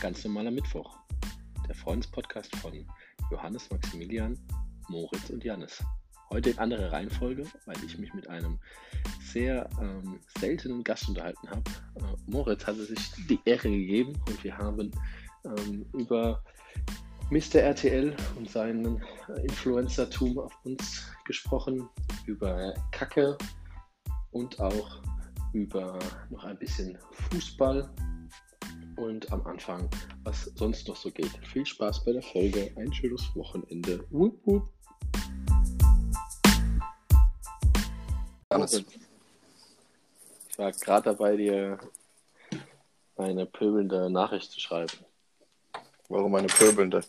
Ganz normaler Mittwoch. Der Freundespodcast von Johannes, Maximilian, Moritz und Jannis. Heute in anderer Reihenfolge, weil ich mich mit einem sehr ähm, seltenen Gast unterhalten habe. Äh, Moritz hatte sich die Ehre gegeben und wir haben ähm, über Mr. RTL und seinen äh, Influencertum auf uns gesprochen, über Kacke und auch über noch ein bisschen Fußball und am Anfang, was sonst noch so geht. Viel Spaß bei der Folge, ein schönes Wochenende. Wupp, wupp. Alles. Ich war gerade dabei, dir eine pöbelnde Nachricht zu schreiben. Warum eine pöbelnde?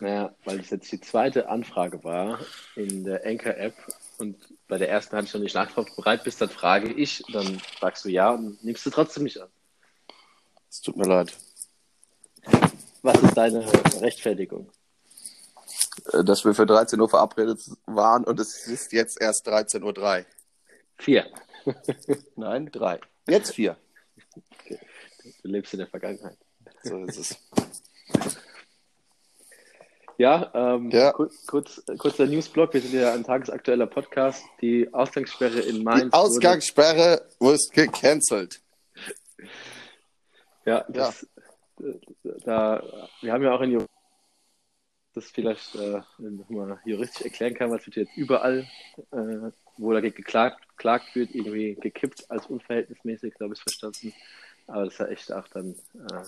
Naja, weil es jetzt die zweite Anfrage war in der Anchor-App und bei der ersten hatte ich noch nicht nachgefragt, bereit bist, dann frage ich, dann sagst du ja und nimmst du trotzdem nicht an. Es tut mir leid. Was ist deine Rechtfertigung? Äh, Dass wir für 13 Uhr verabredet waren und es ist jetzt erst 13.03 Uhr. Vier. Nein, drei. Jetzt vier. Du lebst in der Vergangenheit. So ist es. Ja, ähm, Ja. Kurz, kurz, kurzer Newsblock. Wir sind ja ein tagesaktueller Podcast. Die Ausgangssperre in Mainz. Die Ausgangssperre wird gecancelt. Ja, das, Da, wir haben ja auch in Jur- das vielleicht äh, nochmal juristisch erklären kann, was wird jetzt überall, äh, wo dagegen geklagt, geklagt wird, irgendwie gekippt als unverhältnismäßig, glaube ich, verstanden. Aber das ist ja echt auch dann äh,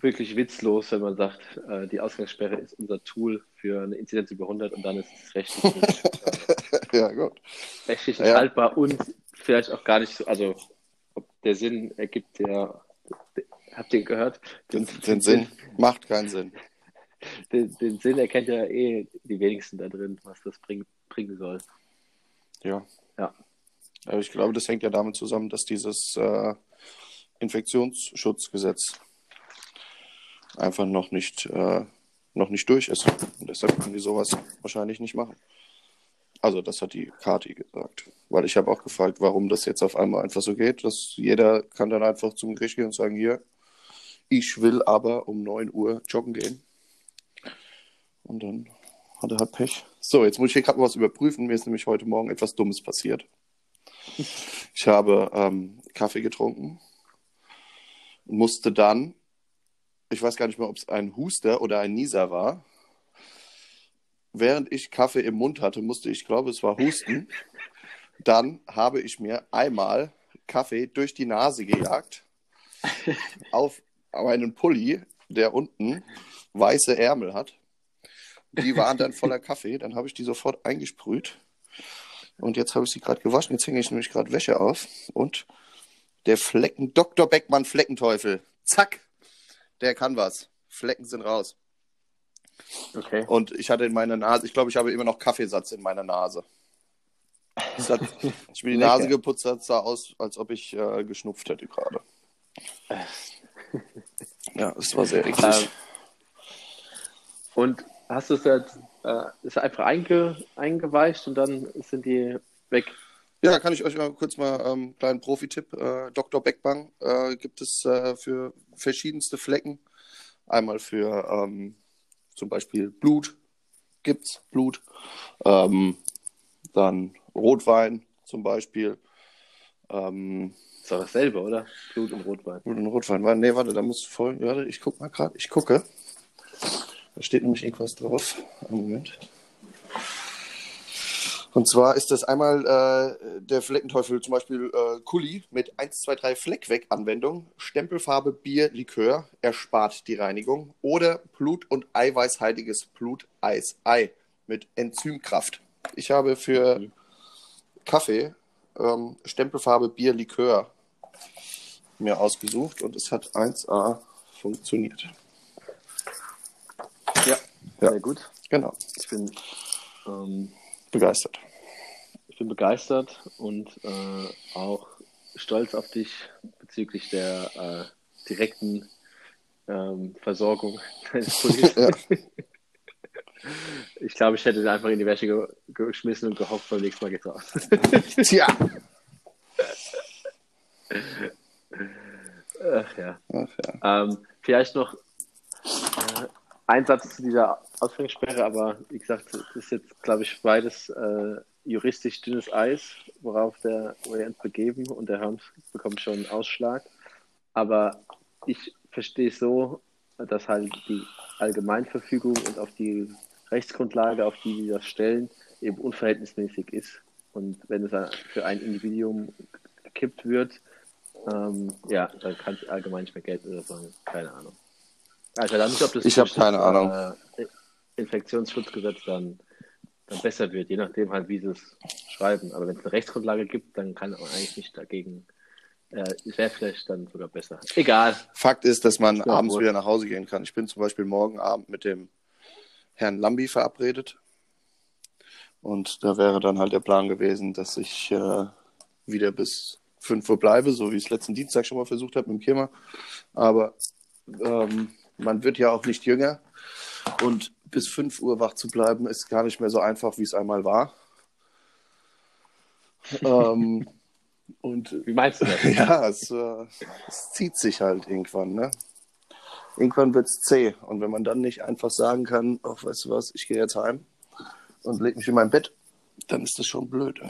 wirklich witzlos, wenn man sagt, äh, die Ausgangssperre ist unser Tool für eine Inzidenz über 100 und dann ist es rechtlich nicht, äh, Ja, gut. rechtlich nicht Ja. haltbar und vielleicht auch gar nicht so, also der Sinn ergibt der, habt ihr gehört? Den, den Sinn macht keinen Sinn. Den, den Sinn erkennt ja eh die wenigsten da drin, was das bring, bringen soll. Ja. Ja. Aber ich glaube, das hängt ja damit zusammen, dass dieses äh, Infektionsschutzgesetz einfach noch nicht, äh, noch nicht durch ist. Und deshalb können die sowas wahrscheinlich nicht machen. Also das hat die Kati gesagt. Weil ich habe auch gefragt, warum das jetzt auf einmal einfach so geht. Dass jeder kann dann einfach zum Gericht gehen und sagen, hier, ich will aber um 9 Uhr joggen gehen. Und dann hat er halt Pech. So, jetzt muss ich hier gerade mal was überprüfen. Mir ist nämlich heute Morgen etwas Dummes passiert. Ich habe ähm, Kaffee getrunken und musste dann, ich weiß gar nicht mehr, ob es ein Huster oder ein Nieser war. Während ich Kaffee im Mund hatte, musste ich, glaube, es war Husten. Dann habe ich mir einmal Kaffee durch die Nase gejagt auf meinen Pulli, der unten weiße Ärmel hat. Die waren dann voller Kaffee. Dann habe ich die sofort eingesprüht. Und jetzt habe ich sie gerade gewaschen. Jetzt hänge ich nämlich gerade Wäsche auf. Und der Flecken, Dr. Beckmann Fleckenteufel. Zack. Der kann was. Flecken sind raus. Okay. Und ich hatte in meiner Nase, ich glaube, ich habe immer noch Kaffeesatz in meiner Nase. Es hat, ich mir die. Nase geputzt hat, sah aus, als ob ich äh, geschnupft hätte gerade. Ja, es war sehr eklig. Ähm, und hast du es jetzt, äh, ist einfach einge, eingeweicht und dann sind die weg? Ja, kann ich euch mal kurz mal ähm, einen kleinen Profi-Tipp. Äh, Dr. Beckbang äh, gibt es äh, für verschiedenste Flecken. Einmal für ähm, zum Beispiel Blut, gibt's Blut. Ähm, dann Rotwein zum Beispiel. Ähm, Ist doch dasselbe, oder? Blut und Rotwein. Blut und Rotwein. Nee, warte, da muss voll. Warte, ich guck mal gerade. Ich gucke. Da steht nämlich irgendwas drauf. Einen Moment. Und zwar ist das einmal äh, der Fleckenteufel, zum Beispiel äh, Kuli mit 1, 2, 3 Fleck weg Anwendung, Stempelfarbe Bier, Likör, erspart die Reinigung oder Blut- und eiweißhaltiges Bluteis, Ei mit Enzymkraft. Ich habe für Kaffee ähm, Stempelfarbe Bier, Likör mir ausgesucht und es hat 1A funktioniert. Ja, Ja. sehr gut. Genau, Ich bin, ähm, begeistert. ich bin begeistert und äh, auch stolz auf dich bezüglich der äh, direkten ähm, Versorgung deines Pullis. Ja. Ich glaube, ich hätte den einfach in die Wäsche ge geschmissen und gehofft, beim nächsten Mal geht's raus. Tja, Ach ja. Ach, ja. Ähm, vielleicht noch ein Satz zu dieser Ausgangssperre, aber wie gesagt, das ist jetzt, glaube ich, beides äh, juristisch dünnes Eis, worauf der Orient begeben und der Herms bekommt schon einen Ausschlag. Aber ich verstehe so, dass halt die Allgemeinverfügung und auf die Rechtsgrundlage, auf die wir das stellen, eben unverhältnismäßig ist. Und wenn es für ein Individuum gekippt wird, ähm, ja, dann kann es allgemein nicht mehr gelten oder so. Keine Ahnung. Also dann nicht, ob das ich habe keine das, Ahnung. Äh, Infektionsschutzgesetz dann, dann besser wird, je nachdem halt, wie sie es schreiben. Aber wenn es eine Rechtsgrundlage gibt, dann kann man eigentlich nicht dagegen äh, wäre vielleicht dann sogar besser. Egal. Fakt ist, dass man abends wohl. wieder nach Hause gehen kann. Ich bin zum Beispiel morgen Abend mit dem Herrn Lambi verabredet. Und da wäre dann halt der Plan gewesen, dass ich äh, wieder bis 5 Uhr bleibe, so wie ich es letzten Dienstag schon mal versucht habe mit dem Kema. Aber ähm, man wird ja auch nicht jünger. Und bis 5 Uhr wach zu bleiben, ist gar nicht mehr so einfach, wie es einmal war. ähm, und wie meinst du das? Ja, es, äh, es zieht sich halt irgendwann, ne? Irgendwann wird es zäh. Und wenn man dann nicht einfach sagen kann, ach, weißt du was, ich gehe jetzt heim und leg mich in mein Bett, dann ist das schon blöd.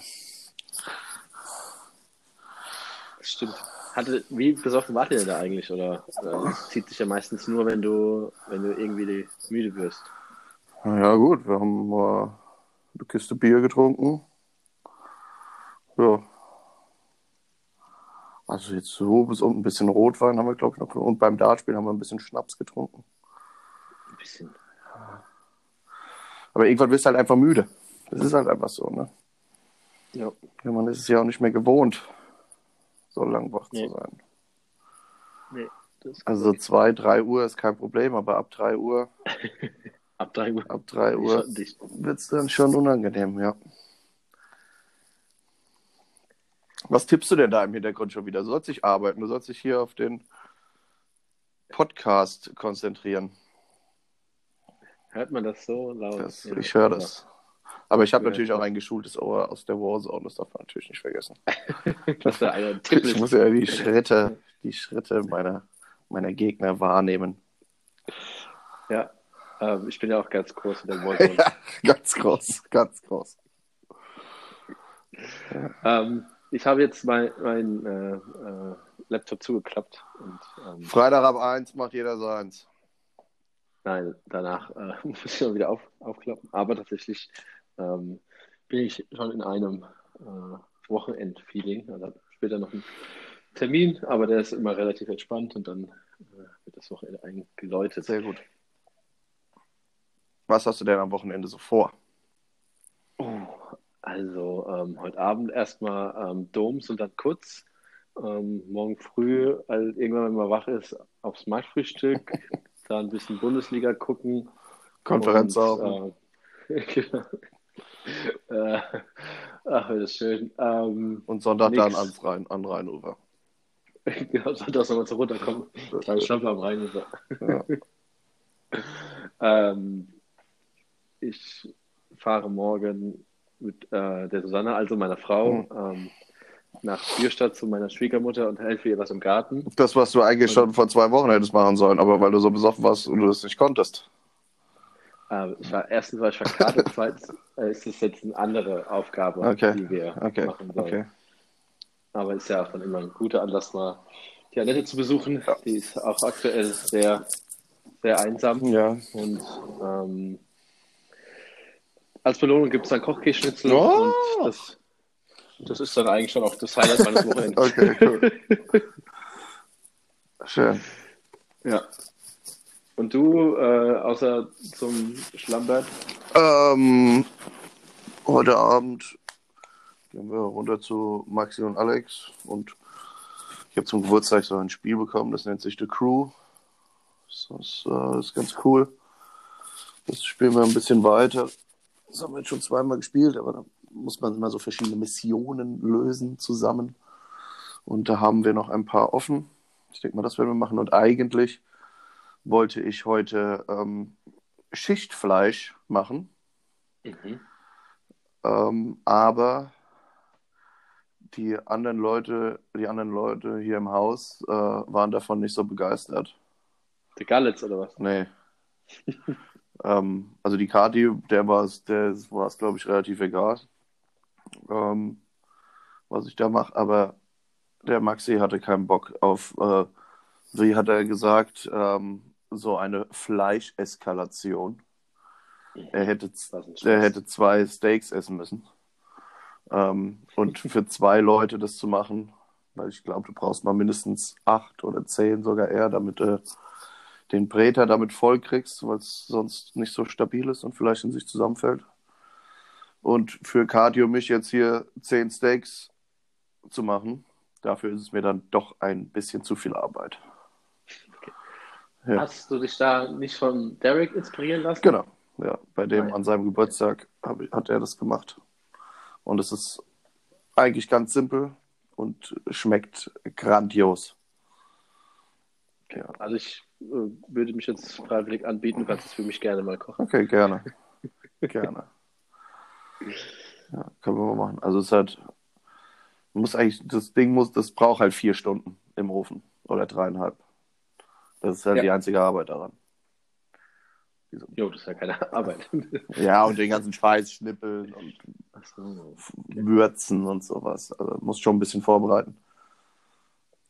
Stimmt. Hatte, wie besoffen wart ihr da eigentlich? Oder äh, zieht sich ja meistens nur, wenn du, wenn du irgendwie müde wirst? Ja, gut, wir haben äh, eine Kiste Bier getrunken. Ja, also jetzt so bis und ein bisschen Rotwein haben wir, glaube ich, noch. Und beim Dartspielen haben wir ein bisschen Schnaps getrunken. Ein bisschen. Aber irgendwann wirst du halt einfach müde. Das ist halt einfach so, ne? Ja. ja man ist es ja auch nicht mehr gewohnt, so lang wach nee. zu sein. Nee. also zwei, drei Uhr ist kein Problem, aber ab drei Uhr. ab drei Uhr. Ab drei Uhr wird es dann schon unangenehm, ja. Was tippst du denn da im Hintergrund schon wieder? Du sollst dich arbeiten, du sollst dich hier auf den Podcast konzentrieren. Hört man das so laut? Das, ich höre das. Aber ich habe natürlich auch ein geschultes Ohr aus der Warzone, das darf man natürlich nicht vergessen. das eine ich muss ja die Schritte, die Schritte meiner, meiner Gegner wahrnehmen. Ja, ähm, ich bin ja auch ganz groß in der Warzone. ja, ganz groß, ganz groß. Ja. Ähm, ich habe jetzt mein, mein äh, äh, Laptop zugeklappt. Und, ähm, Freitag ab 1 macht jeder seins. Nein, danach äh, muss ich schon wieder auf, aufklappen. Aber tatsächlich ähm, bin ich schon in einem äh, Wochenend-Feeling. Also später noch ein Termin, aber der ist immer relativ entspannt und dann äh, wird das Wochenende eingeläutet. Sehr gut. Was hast du denn am Wochenende so vor? Oh, also ähm, heute Abend erstmal ähm, Doms und dann kurz. Ähm, morgen früh, also irgendwann, wenn man wach ist, aufs Marktfrühstück, dann ein bisschen Bundesliga gucken. Konferenz auch. Äh, genau. Äh, ach, das ist schön. Ähm, und Sonntag nix. dann ans Rhein, an Rheinufer. genau, Sonntag soll man so runterkommen. Dann Stampfer am Rheinufer. Ja. ähm, ich fahre morgen mit äh, der Susanne, also meiner Frau, mhm. ähm, nach Bierstadt zu meiner Schwiegermutter und helfe ihr was im Garten. Das, was du eigentlich und, schon vor zwei Wochen hättest machen sollen, aber weil du so besoffen warst und du das nicht konntest. Äh, ich war, erstens war ich verkartet, zweitens äh, ist es jetzt eine andere Aufgabe, okay. die wir okay. machen sollen. Okay. Aber ist ja auch dann immer ein guter Anlass, mal die Annette zu besuchen. Ja. Die ist auch aktuell sehr, sehr einsam. Ja. Und ähm, als Belohnung gibt es dann Kochkäseschnitzel oh. und das, das ist dann eigentlich schon auch das Highlight meines Wochenendes. okay, cool. Schön. Ja. Und du, äh, außer zum Schlammberg? Ähm, heute Abend gehen wir runter zu Maxi und Alex und ich habe zum Geburtstag so ein Spiel bekommen, das nennt sich The Crew. Das ist, äh, das ist ganz cool. Das spielen wir ein bisschen weiter. Das haben wir jetzt schon zweimal gespielt, aber da muss man immer so verschiedene Missionen lösen zusammen. Und da haben wir noch ein paar offen. Ich denke mal, das werden wir machen. Und eigentlich wollte ich heute ähm, Schichtfleisch machen. Mhm. Ähm, aber die anderen Leute, die anderen Leute hier im Haus äh, waren davon nicht so begeistert. Der Gallitz oder was? Nee. ähm, also die Kati, der war es, der war es, glaube ich, relativ egal, ähm, was ich da mache. Aber der Maxi hatte keinen Bock auf, äh, wie hat er gesagt, ähm, so eine Fleischeskalation. Er hätte, er hätte zwei Steaks essen müssen. Ähm, und für zwei Leute das zu machen, weil ich glaube, du brauchst mal mindestens acht oder zehn sogar eher, damit du den Breter damit voll kriegst, weil es sonst nicht so stabil ist und vielleicht in sich zusammenfällt. Und für Cardio mich jetzt hier zehn Steaks zu machen, dafür ist es mir dann doch ein bisschen zu viel Arbeit. Ja. Hast du dich da nicht von Derek inspirieren lassen? Genau, ja. Bei dem Nein. an seinem Geburtstag hab hat er das gemacht. Und es ist eigentlich ganz simpel und schmeckt grandios. Ja. Also ich äh, würde mich jetzt freiwillig anbieten, du kannst es für mich gerne mal kochen. Okay, gerne. gerne. Ja, können wir mal machen. Also es ist halt, man muss eigentlich, das Ding muss, das braucht halt vier Stunden im Ofen oder dreieinhalb. Das ist halt Ja. die einzige Arbeit daran. Wieso? Jo, das ist ja keine Arbeit. Ja, und den ganzen Scheiß schnippeln und so. würzen und sowas. Also muss schon ein bisschen vorbereiten.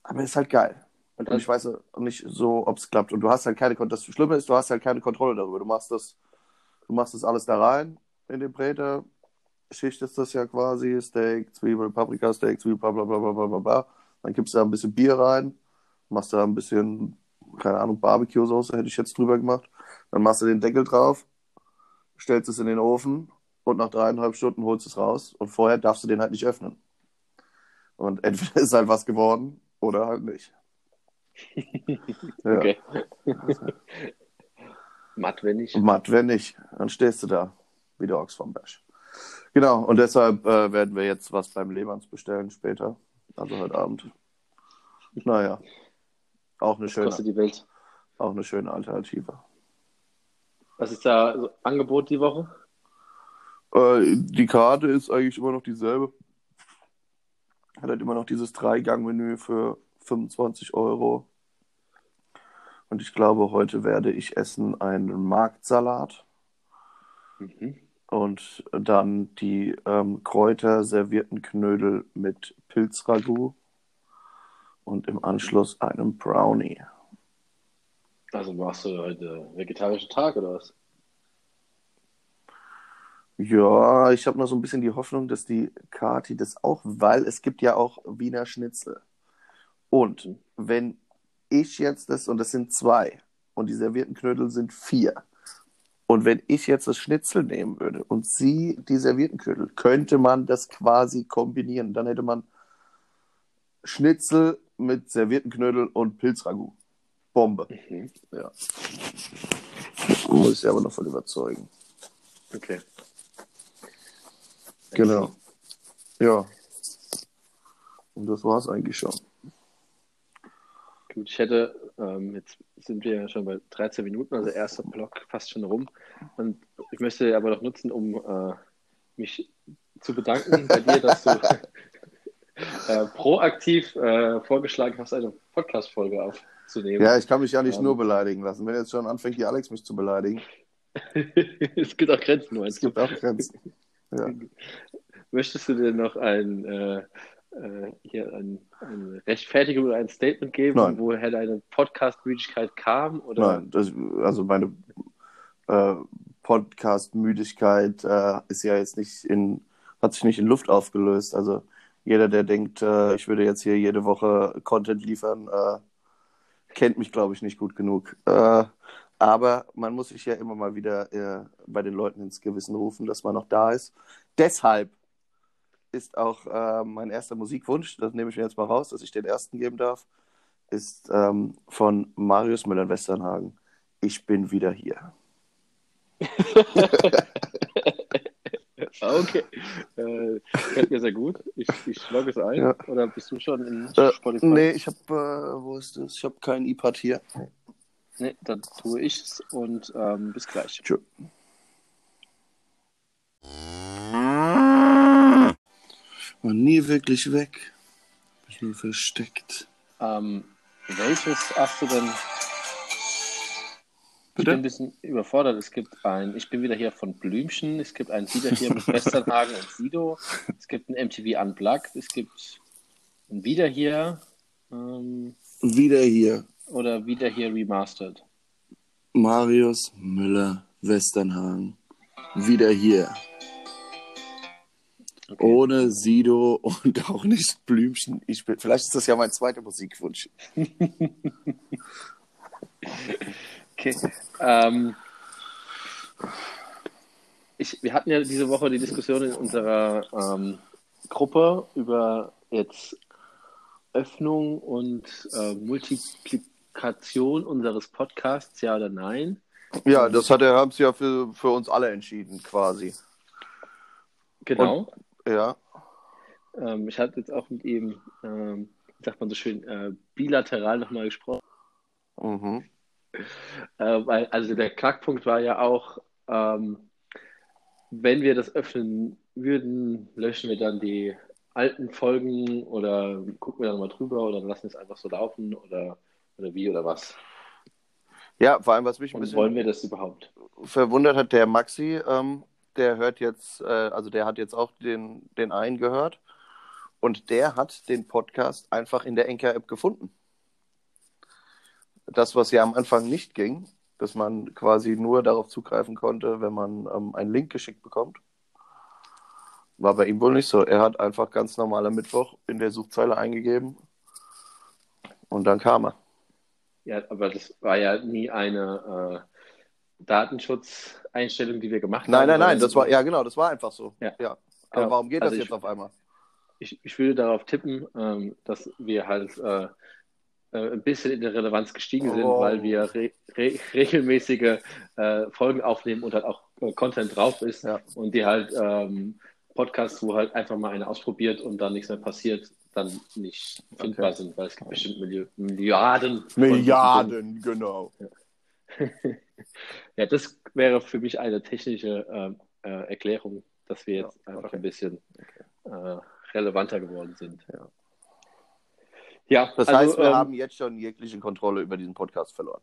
Aber ist halt geil. Und Und ich weiß nicht so, ob es klappt. Und du hast halt keine Kontrolle. Das Schlimme ist, du hast halt keine Kontrolle darüber. Du machst das, du machst das alles da rein in den Bräter, schichtest das ja quasi, Steak, Zwiebel, Paprika, Steak, Zwiebel, bla bla bla bla bla bla bla. Dann gibst du da ein bisschen Bier rein, machst da ein bisschen, keine Ahnung, Barbecue-Soße hätte ich jetzt drüber gemacht. Dann machst du den Deckel drauf, stellst es in den Ofen und nach dreieinhalb Stunden holst du es raus. Und vorher darfst du den halt nicht öffnen. Und entweder ist halt was geworden oder halt nicht. Okay. Matt, wenn nicht. Matt, wenn nicht, dann stehst du da, wie der Ochs vom Bash. Genau, und deshalb äh, werden wir jetzt was beim Lehmanns bestellen später, also heute Abend. Naja, auch eine schöne, Kostet die Welt. auch eine schöne Alternative. Was ist da so Angebot die Woche? Äh, die Karte ist eigentlich immer noch dieselbe. Hat halt immer noch dieses Drei-Gang-Menü für 25 Euro. Und ich glaube, heute werde ich essen einen Marktsalat. Mhm. Und dann die ähm, Kräuter servierten Knödel mit Pilzragout und im Anschluss einen Brownie. Also machst du heute vegetarischen Tag oder was? Ja, ich habe noch so ein bisschen die Hoffnung, dass die Kati das auch, weil es gibt ja auch Wiener Schnitzel. Und wenn ich jetzt das, und das sind zwei, und die servierten Knödel sind vier, und wenn ich jetzt das Schnitzel nehmen würde und sie die servierten Knödel, könnte man das quasi kombinieren. Dann hätte man Schnitzel mit servierten Knödel und Pilzragout. Bombe. Mhm. Ja. Muss ich aber noch voll überzeugen. Okay. Genau. Ja. Und das war's eigentlich schon. Gut, ich hätte, ähm, jetzt sind wir ja schon bei 13 Minuten, also erster Block fast schon rum. Und ich möchte aber noch nutzen, um äh, mich zu bedanken bei dir, dass du äh, proaktiv äh, vorgeschlagen hast, eine Podcast-Folge aufzunehmen. Ja, ich kann mich ja nicht Ähm. nur beleidigen lassen. Wenn jetzt schon anfängt, die Alex mich zu beleidigen, es gibt auch Grenzen, es meinst du? gibt auch Grenzen. Ja. Möchtest du dir noch ein, äh, äh, hier ein, eine Rechtfertigung oder ein Statement geben, Nein. woher deine Podcast-Müdigkeit kam? Oder? Nein, das, also meine äh, Podcast-Müdigkeit äh, ist ja jetzt nicht in, hat sich nicht in Luft aufgelöst. Also jeder, der denkt, äh, ich würde jetzt hier jede Woche Content liefern, äh, kennt mich, glaube ich, nicht gut genug. Äh, aber man muss sich ja immer mal wieder äh, bei den Leuten ins Gewissen rufen, dass man noch da ist. Deshalb ist auch äh, mein erster Musikwunsch, das nehme ich mir jetzt mal raus, dass ich den ersten geben darf, ist ähm, von Marius Müller-Westernhagen. Ich bin wieder hier. Ah, Okay. Äh, gefällt mir sehr gut. Ich, ich logge es ein. Ja. Oder bist du schon in Äh, Spotify? nee, ich habe, äh, wo ist das? Ich habe kein iPad hier. Nee, dann tue ich es und ähm, bis gleich. Tschö. War nie wirklich weg. Mich nur versteckt. Ähm, welches hast du denn? Ich Bitte? bin ein bisschen überfordert. Es gibt ein, ich bin wieder hier von Blümchen, es gibt ein Wieder hier mit Westernhagen und Sido, es gibt ein MTV Unplugged, es gibt ein Wieder hier ähm, Wieder hier. oder Wieder hier Remastered. Marius Müller Westernhagen. Wieder hier. Okay. Ohne Sido und auch nicht Blümchen. Ich bin, vielleicht ist das ja mein zweiter Musikwunsch. Okay. Ähm, ich, wir hatten ja diese Woche die Diskussion in unserer ähm, Gruppe über jetzt Öffnung und äh, Multiplikation unseres Podcasts, ja oder nein. Ja, das hat er, haben sie ja für, für uns alle entschieden, quasi. Genau. Ja. Ähm, ich hatte jetzt auch mit ihm, ähm, wie sagt man so schön, äh, bilateral nochmal gesprochen. Mhm. Äh, weil, also der Knackpunkt war ja auch, ähm, wenn wir das öffnen würden, löschen wir dann die alten Folgen oder gucken wir dann mal drüber oder lassen es einfach so laufen oder, oder wie oder was? Ja, vor allem, was mich ein Und bisschen wollen wir das überhaupt? verwundert hat, der Maxi, ähm, der hört jetzt, äh, also der hat jetzt auch den, den einen gehört und der hat den Podcast einfach in der Enker-App gefunden. Das, was ja am Anfang nicht ging, dass man quasi nur darauf zugreifen konnte, wenn man ähm, einen Link geschickt bekommt, war bei ihm wohl nicht so. Er hat einfach ganz normaler Mittwoch in der Suchzeile eingegeben und dann kam er. Ja, aber das war ja nie eine äh, Datenschutzeinstellung, die wir gemacht haben. Nein, nein, nein, das war, ja genau, das war einfach so. Ja. Aber Genau. warum geht Also das ich- jetzt auf einmal? ich, ich würde darauf tippen, ähm, dass wir halt äh, ein bisschen in der Relevanz gestiegen sind, Oh. weil wir re re regelmäßige äh, Folgen aufnehmen und halt auch äh, Content drauf ist Ja. und die halt ähm, Podcasts, wo halt einfach mal einer ausprobiert und dann nichts mehr passiert, dann nicht findbar sind, weil es gibt bestimmt Milli Milliarden. Milliarden, genau. Dingen. Ja, das wäre für mich eine technische ähm, äh, Erklärung, dass wir jetzt Ja, einfach okay. ein bisschen äh, relevanter geworden sind. Ja. Ja, Das also, heißt, wir ähm, haben jetzt schon jegliche Kontrolle über diesen Podcast verloren.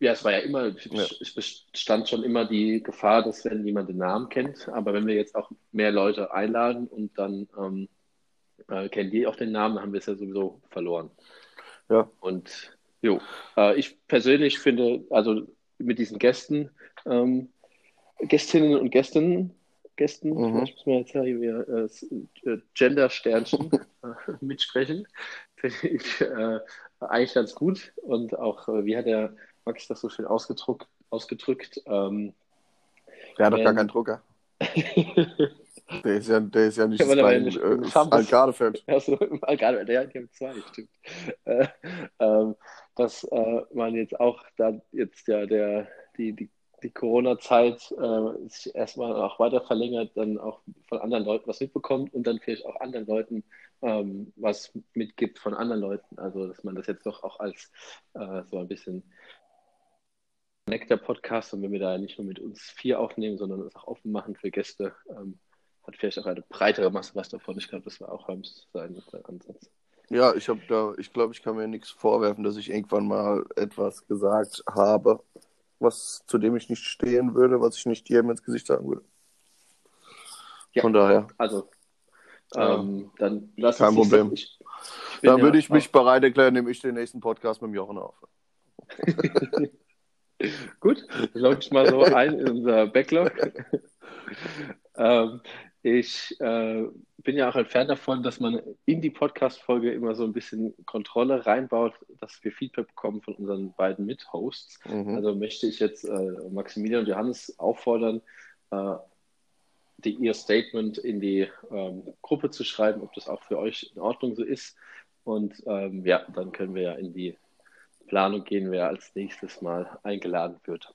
ja, es war ja immer, es bestand schon immer die Gefahr, dass wenn jemand den Namen kennt, aber wenn wir jetzt auch mehr Leute einladen und dann ähm, äh, kennen die auch den Namen, dann haben wir es ja sowieso verloren. Ja. Und jo, äh, ich persönlich finde, also mit diesen Gästen, ähm, Gästinnen und Gästen, Gästen, Mhm. ich muss mal jetzt ja hier äh, äh, Gender-Sternchen äh, mitsprechen, finde ich äh, eigentlich ganz gut. Und auch, äh, wie hat der Max das so schön ausgedruckt, ausgedrückt? Ähm, Der hat doch gar keinen Drucker. Der ist ja, der ist ja nicht Ja, weil bei nicht äh, im Algarve-Feld. Also, gerade, der hat ja zwei, stimmt. Äh, ähm, dass äh, man jetzt auch da jetzt ja der, die, die, die Corona-Zeit äh, sich erstmal auch weiter verlängert, dann auch von anderen Leuten was mitbekommt und dann vielleicht auch anderen Leuten ähm, was mitgibt von anderen Leuten. Also, dass man das jetzt doch auch als äh, so ein bisschen Nectar-Podcast und wenn wir da nicht nur mit uns vier aufnehmen, sondern es auch offen machen für Gäste, ähm, hat vielleicht auch eine breitere Masse was davon. Ich glaube, das war auch Holmes sein Ansatz. Ja, ich habe da, ich glaube, ich kann mir nichts vorwerfen, dass ich irgendwann mal etwas gesagt habe, was zu dem ich nicht stehen würde, was ich nicht jedem ins Gesicht sagen würde. Ja. Von daher, Also, ähm, dann lass Kein Problem. Ich, ich dann ja würde ich mich auch- bereit erklären, nehme ich den nächsten Podcast mit dem Jochen auf. Gut, logge ich mal so ein in unser Backlog. ähm, ich äh, bin ja auch ein Fan davon, dass man in die Podcast-Folge immer so ein bisschen Kontrolle reinbaut, dass wir Feedback bekommen von unseren beiden Mit-Hosts. Mhm. Also möchte ich jetzt äh, Maximilian und Johannes auffordern, äh, die, ihr Statement in die ähm, Gruppe zu schreiben, ob das auch für euch in Ordnung so ist. Und ähm, ja, dann können wir ja in die Planung gehen, wer als nächstes Mal eingeladen wird.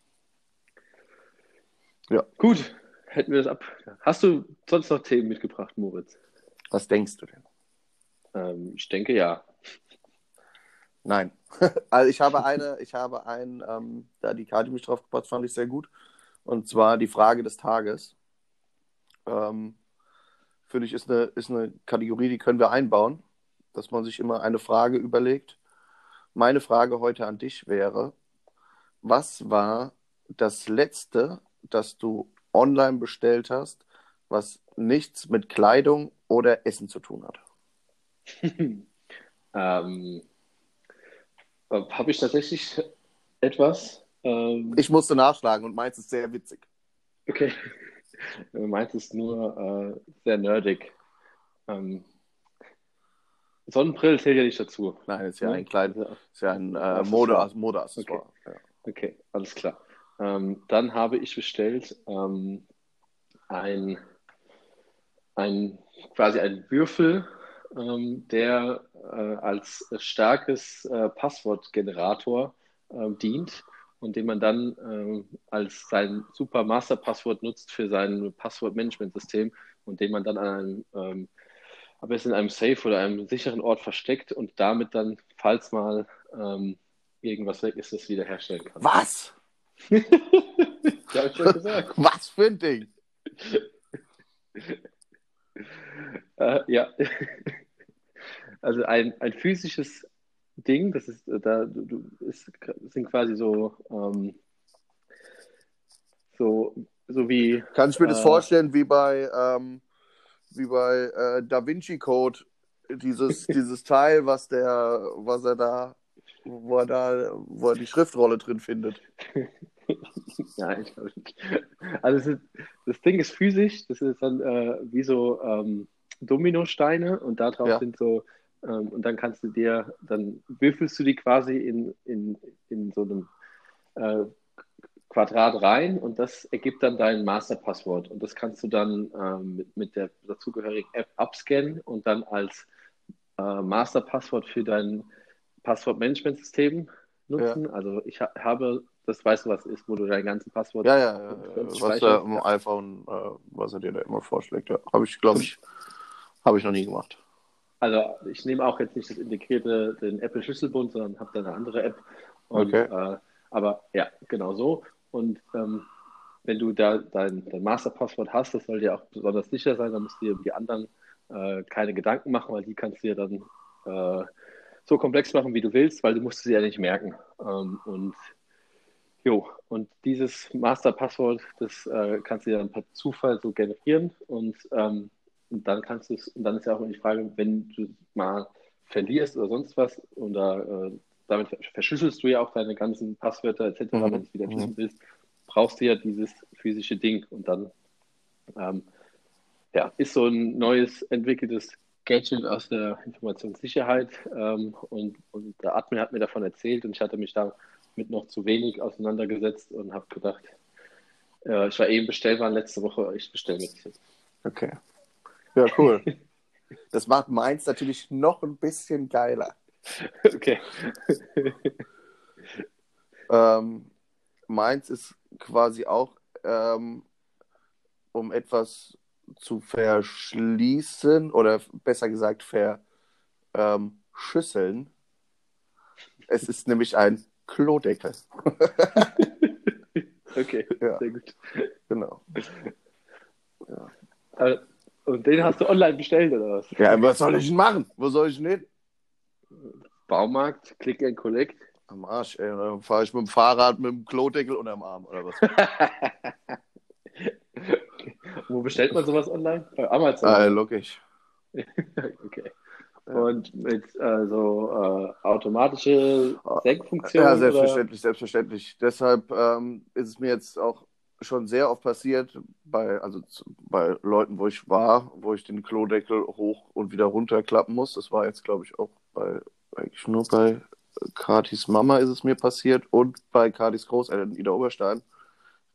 Ja. Gut, hätten wir das ab. Hast du sonst noch Themen mitgebracht, Moritz? Was denkst du denn? Ähm, ich denke ja. Nein. Also ich habe eine, ich habe einen, ähm, da die Karte mich drauf gepasst, fand ich sehr gut. Und zwar die Frage des Tages. Ähm, finde ich, ist eine, ist eine Kategorie, die können wir einbauen, dass man sich immer eine Frage überlegt. Meine Frage heute an dich wäre, was war das letzte, das du online bestellt hast, was nichts mit Kleidung oder Essen zu tun hat? ähm, Habe ich tatsächlich etwas? Ähm, ich musste nachschlagen und meins ist sehr witzig. Okay. meins ist nur äh, sehr nerdig. Ähm, Sonnenbrille zählt ja nicht dazu. Nein, ist ja ein kleines, ist ja ein äh, Mode. Okay. Ja. okay, alles klar. Ähm, dann habe ich bestellt ähm, ein, ein quasi ein Würfel, ähm, der äh, als starkes äh, Passwortgenerator äh, dient und den man dann ähm, als sein super Master-Passwort nutzt für sein Passwortmanagementsystem und den man dann an einem ähm, am besten in einem Safe oder einem sicheren Ort versteckt und damit dann, falls mal ähm, irgendwas weg ist, das wiederherstellen kann. Was? ich schon gesagt. Was für ein Ding? äh, ja. Also ein, ein physisches Ding, das ist da du, ist, sind quasi so ähm, so so wie kann ich mir äh, das vorstellen wie bei ähm, wie bei äh, Da Vinci Code dieses dieses Teil was der was er da wo er da wo er die Schriftrolle drin findet Nein, ich glaube nicht. Also ist, das Ding ist physisch, das ist dann äh, wie so ähm, Dominosteine und da drauf ja. sind so ähm, und dann kannst du dir, dann würfelst du die quasi in, in, in so einem äh, Quadrat rein und das ergibt dann dein Masterpasswort. Und das kannst du dann ähm, mit, mit der dazugehörigen App abscannen und dann als äh, Masterpasswort für dein Passwortmanagementsystem nutzen. Ja. Also ich ha habe, das weißt du, was ist, wo du dein ganzes Passwort. Ja, ja, ja was der im iPhone, äh, was er dir da immer vorschlägt. Ja. Habe ich, glaube ich, habe ich noch nie gemacht. Also ich nehme auch jetzt nicht das integrierte, den Apple Schlüsselbund, sondern habe da eine andere App. Und, okay. Äh, aber ja, genau so. Und ähm, wenn du da dein, dein Masterpasswort hast, das soll dir auch besonders sicher sein, dann musst du dir um die anderen äh, keine Gedanken machen, weil die kannst du dir dann äh, so komplex machen, wie du willst, weil du musst sie ja nicht merken. Ähm, und jo, und dieses Masterpasswort, das äh, kannst du dir dann per Zufall so generieren und ähm, und dann kannst du es, und dann ist ja auch immer die Frage, wenn du mal verlierst oder sonst was, oder äh, damit verschlüsselst du ja auch deine ganzen Passwörter etc., mhm. wenn du es wieder mhm. willst, brauchst du ja dieses physische Ding. Und dann ähm, ja, ist so ein neues entwickeltes Gadget aus der Informationssicherheit. Ähm, und, und der Admin hat mir davon erzählt und ich hatte mich damit noch zu wenig auseinandergesetzt und habe gedacht, äh, ich war eben bestellbar letzte Woche, ich bestelle das jetzt. Okay. Ja, cool. Das macht meins natürlich noch ein bisschen geiler. Okay. ähm, meins ist quasi auch, ähm, um etwas zu verschließen oder besser gesagt verschüsseln. Ähm, es ist nämlich ein Klodeckel. okay, ja. sehr gut. Genau. Ja. Also, und den hast du online bestellt, oder was? Ja, was soll ich denn machen? Wo soll ich denn hin? Baumarkt, Click and Collect. Am Arsch, ey. Dann fahre ich mit dem Fahrrad mit dem Klodeckel unterm Arm, oder was? Wo bestellt man sowas online? Bei Amazon? Ah, logisch. okay. Und mit äh, so äh, automatische Senkfunktionen? Ja, selbstverständlich, oder? selbstverständlich. Deshalb ähm, ist es mir jetzt auch schon sehr oft passiert, bei, also bei Leuten, wo ich war, wo ich den Klodeckel hoch und wieder runterklappen muss. Das war jetzt, glaube ich, auch bei, eigentlich nur bei Katis Mama ist es mir passiert und bei Katis Großeltern Ida Oberstein,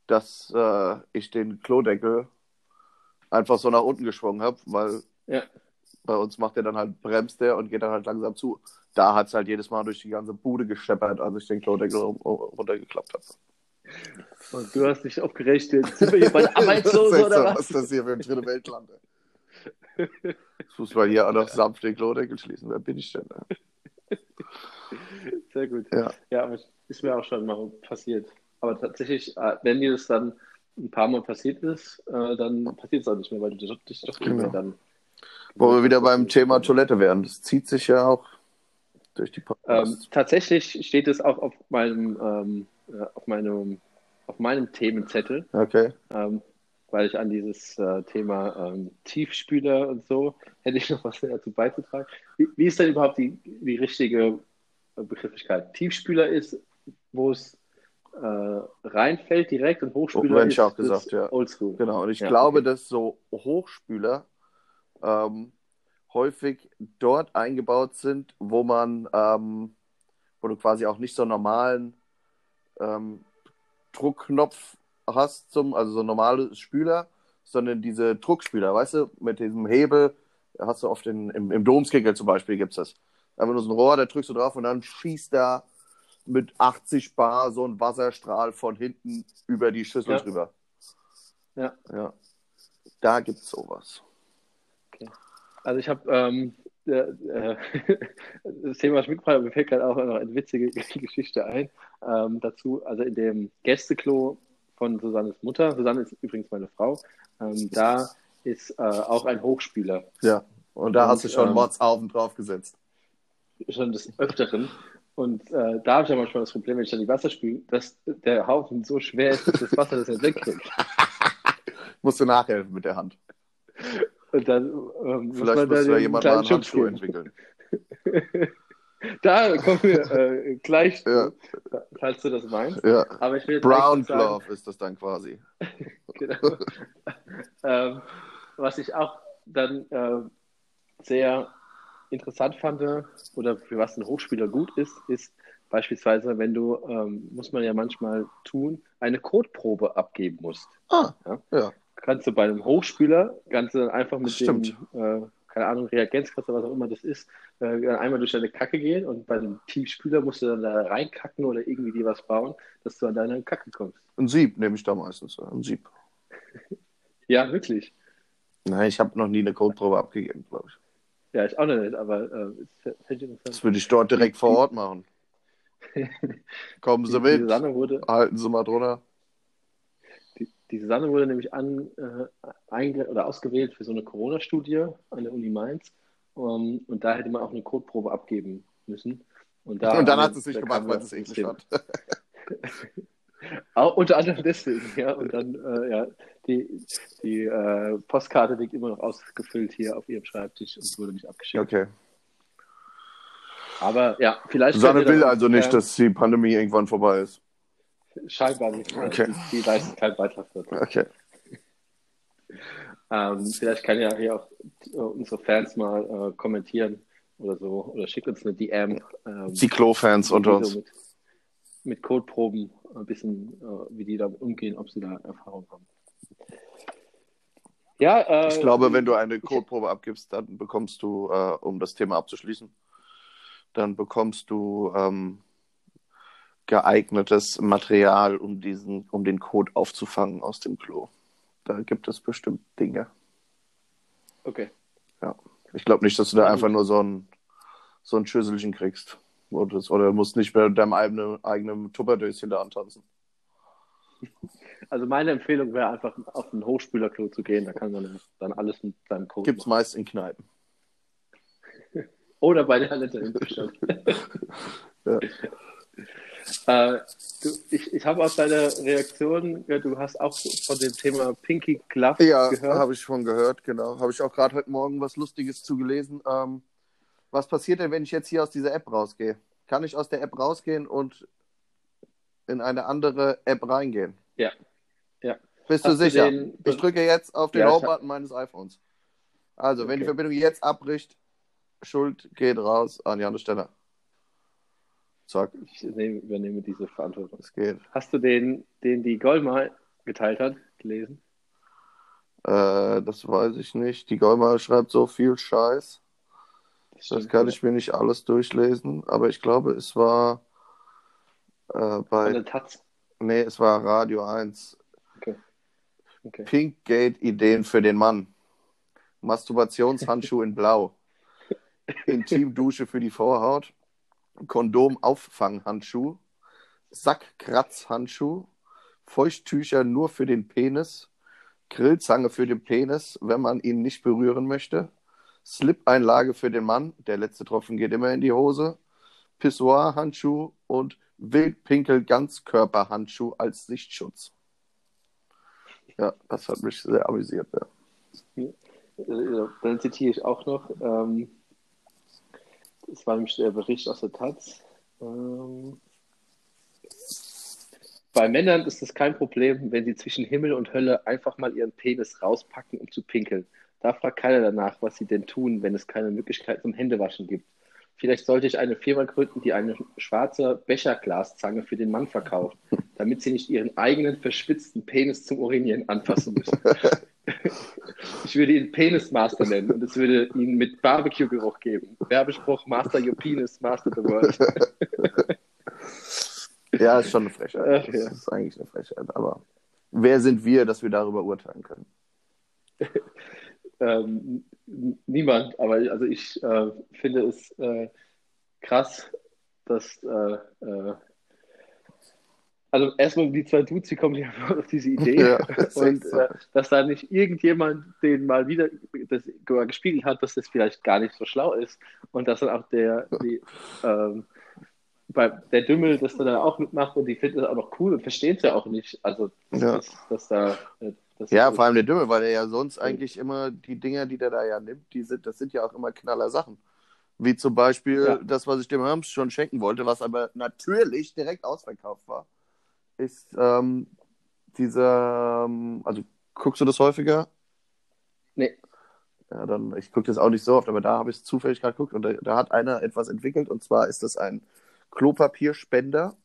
dass äh, ich den Klodeckel einfach so nach unten geschwungen habe, weil ja. Bei uns macht er dann halt, bremst der und geht dann halt langsam zu. Da hat es halt jedes Mal durch die ganze Bude gescheppert, als ich den Klodeckel runtergeklappt habe. Und du hast dich aufgeregt, jetzt sind wir hier bei der Arbeitslose oder was? Was ist das hier für ein dritte Weltland? Jetzt muss man hier auch noch sanft den Klodeckel schließen. Wer bin ich denn? Sehr gut. Ja. ja, ist mir auch schon mal passiert. Aber tatsächlich, äh, wenn dir das dann ein paar Mal passiert ist, äh, dann passiert es auch nicht mehr, weil du dich doch genau. dann Wo wir wieder beim Thema Toilette wären. Das zieht sich ja auch durch die Ähm, tatsächlich steht es auch auf meinem, ähm, äh, auf meinem, auf meinem Themenzettel, okay. ähm, weil ich an dieses äh, Thema ähm, Tiefspüler und so hätte ich noch was dazu beizutragen. Wie, wie ist denn überhaupt die, die richtige äh, Begrifflichkeit? Tiefspüler ist, wo es äh, reinfällt direkt und Hochspüler Hätte ist, ich auch ist gesagt, ja. Oldschool. Genau. Und ich Ja, glaube, okay. dass so Hochspüler ähm, häufig dort eingebaut sind, wo man, ähm, wo du quasi auch nicht so einen normalen ähm, Druckknopf hast, zum, also so normale Spüler, sondern diese Druckspüler, weißt du, mit diesem Hebel, hast du oft in, im, im Domskegel zum Beispiel gibt es das. Einfach nur so ein Rohr, da drückst du drauf und dann schießt da mit 80 Bar so ein Wasserstrahl von hinten über die Schüssel Ja. drüber. Ja. Ja. Da gibt es sowas. Also ich habe ähm, äh, das Thema Schmickfrei, mir fällt gerade auch noch eine witzige Geschichte ein ähm, dazu. Also in dem Gästeklo von Susannes Mutter, Susanne ist übrigens meine Frau, ähm, da ist äh, auch ein Hochspüler Ja. Und da Und, hast du schon ähm, Mordshaufen draufgesetzt. schon des Öfteren. Und äh, da habe ich ja manchmal das Problem, wenn ich dann die Wasser spüle, dass der Haufen so schwer ist, dass das Wasser das nicht wegkriegt. Musst du nachhelfen mit der Hand. Und dann ähm, muss Vielleicht man da jemand mal einen Handschuh entwickeln. Da kommen wir äh, gleich, Ja. falls du das meinst. Ja. Aber ich will jetzt Brown Glove ist das dann quasi. Genau. ähm, was ich auch dann äh, sehr interessant fand oder für was ein Hochspieler gut ist, ist beispielsweise, wenn du, ähm, muss man ja manchmal tun, eine Codeprobe abgeben musst. Ah, Ja. ja. Kannst du bei einem du dann einfach mit dem, äh, keine Ahnung, Reagenzkratzer, was auch immer das ist, äh, dann einmal durch deine Kacke gehen und bei einem Tiefspüler musst du dann da reinkacken oder irgendwie dir was bauen, dass du an deine Kacke kommst. Ein Sieb nehme ich da meistens. Ein Sieb. Ja, wirklich. Nein, ich habe noch nie eine Codeprobe abgegeben, glaube ich. Ja, ich auch noch nicht, aber äh, ist. Das würde ich dort direkt vor Ort machen. Kommen Sie mit, wurde, halten Sie mal drunter. Die, Susanne wurde nämlich an, äh, oder ausgewählt für so eine Corona-Studie an der Uni Mainz. Um, und da hätte man auch eine Codeprobe abgeben müssen. Und, da Und dann hat es nicht gemacht, weil es eklig fand. Auch unter anderem deswegen, ja. Und dann, äh, ja, die, die äh, Postkarte liegt immer noch ausgefüllt hier auf ihrem Schreibtisch und wurde nicht abgeschickt. Okay. Aber ja, vielleicht. Susanne will also nicht, dass die Pandemie irgendwann vorbei ist. Scheinbar nicht. Okay. Die, die leistet keinen Beitrag dazu. Okay. Ähm, vielleicht kann ja hier auch äh, unsere Fans mal äh, kommentieren oder so. Oder schickt uns eine DM. Ähm, Die Klo-Fans unter uns. Mit, mit Codeproben ein bisschen, äh, wie die damit umgehen, ob sie da Erfahrung haben. Ja, äh, Ich glaube, wenn du eine Codeprobe abgibst, dann bekommst du, äh, um das Thema abzuschließen, dann bekommst du ähm, geeignetes Material, um diesen, um den Code aufzufangen aus dem Klo. Da gibt es bestimmt Dinge. Okay. Ich glaube nicht, dass du da Ja, einfach nur so ein, so ein Schüsselchen kriegst. Oder, oder musst nicht mehr mit deinem eigenen, eigenen Tupperdöschen da antanzen. Also meine Empfehlung wäre einfach auf ein Hochspülerklo zu gehen. Da kann man dann alles mit seinem Code Gibt es machen. meist in Kneipen. Oder bei der Alette in Deutschland. Ja. Äh, du, ich ich habe aus deiner Reaktion, ja, du hast auch von dem Thema Pinky Glove Ja, gehört. habe ich schon gehört, genau. Habe ich auch gerade heute Morgen was Lustiges zu gelesen. Ähm, was passiert denn, wenn ich jetzt hier aus dieser App rausgehe? Kann ich aus der App rausgehen und in eine andere App reingehen? Ja. Ja. Bist Hast du sicher? den- ich drücke jetzt auf den Ja, Home-Button meines iPhones. Also, wenn die. Verbindung jetzt abbricht, Schuld geht raus an Janne Steller. Zack, Ich nehme, übernehme diese Verantwortung. es geht. Hast du den, den die Goldmal geteilt hat, gelesen? Äh, das weiß ich nicht. Die Golma schreibt so viel Scheiß. Das stimmt, kann ja. ich mir nicht alles durchlesen, aber ich glaube, es war äh, Von bei, der Taz. nee, es war Radio 1. Okay. Pinkgate-Ideen für den Mann. Masturbationshandschuh in Blau. Intimdusche für die Vorhaut. Kondom-Auffanghandschuh. Sackkratzhandschuh. Feuchttücher nur für den Penis. Grillzange für den Penis, wenn man ihn nicht berühren möchte. Slip-Einlage für den Mann, der letzte Tropfen geht immer in die Hose, Pissoir-Handschuh und Wildpinkel-Ganzkörper-Handschuh als Sichtschutz. Ja, das hat mich sehr amüsiert. Ja. Äh, Dann zitiere ich auch noch, ähm, das war nämlich der Bericht aus der Taz. Ähm, bei Männern ist es kein Problem, wenn sie zwischen Himmel und Hölle einfach mal ihren Penis rauspacken, um zu pinkeln. Da fragt keiner danach, was sie denn tun, wenn es keine Möglichkeit zum Händewaschen gibt. Vielleicht sollte ich eine Firma gründen, die eine schwarze Becherglaszange für den Mann verkauft, damit sie nicht ihren eigenen verschwitzten Penis zum Urinieren anfassen müssen. Ich würde ihn Penis Master nennen und es würde ihn mit Barbecue-Geruch geben. Werbespruch Master Your Penis, Master the World. Ja, ist schon eine Frechheit. Ach, Das ja. ist eigentlich eine Frechheit. Aber wer sind wir, dass wir darüber urteilen können? Ähm, niemand, aber also ich äh, finde es äh, krass, dass äh, äh, also erstmal die zwei Dudes, die kommen ja auf diese Idee Ja, und echt so. äh, dass da nicht irgendjemand den mal wieder das gespiegelt hat, dass das vielleicht gar nicht so schlau ist und dass dann auch der die, ähm, bei der Dümmel das dann auch mitmacht und die finden das auch noch cool und verstehen es ja auch nicht. Also Ja. dass, dass da äh, das Ja, vor allem der Dümmel, weil er ja sonst eigentlich immer die Dinger, die der da ja nimmt, die sind, das sind ja auch immer knaller Sachen. Wie zum Beispiel Ja. das, was ich dem Herms schon schenken wollte, was aber natürlich direkt ausverkauft war, ist ähm, dieser, ähm, also guckst du das häufiger? Nee. Ja, dann, ich gucke das auch nicht so oft, aber da habe ich es zufällig gerade geguckt und da, da hat einer etwas entwickelt und zwar ist das ein Klopapierspender,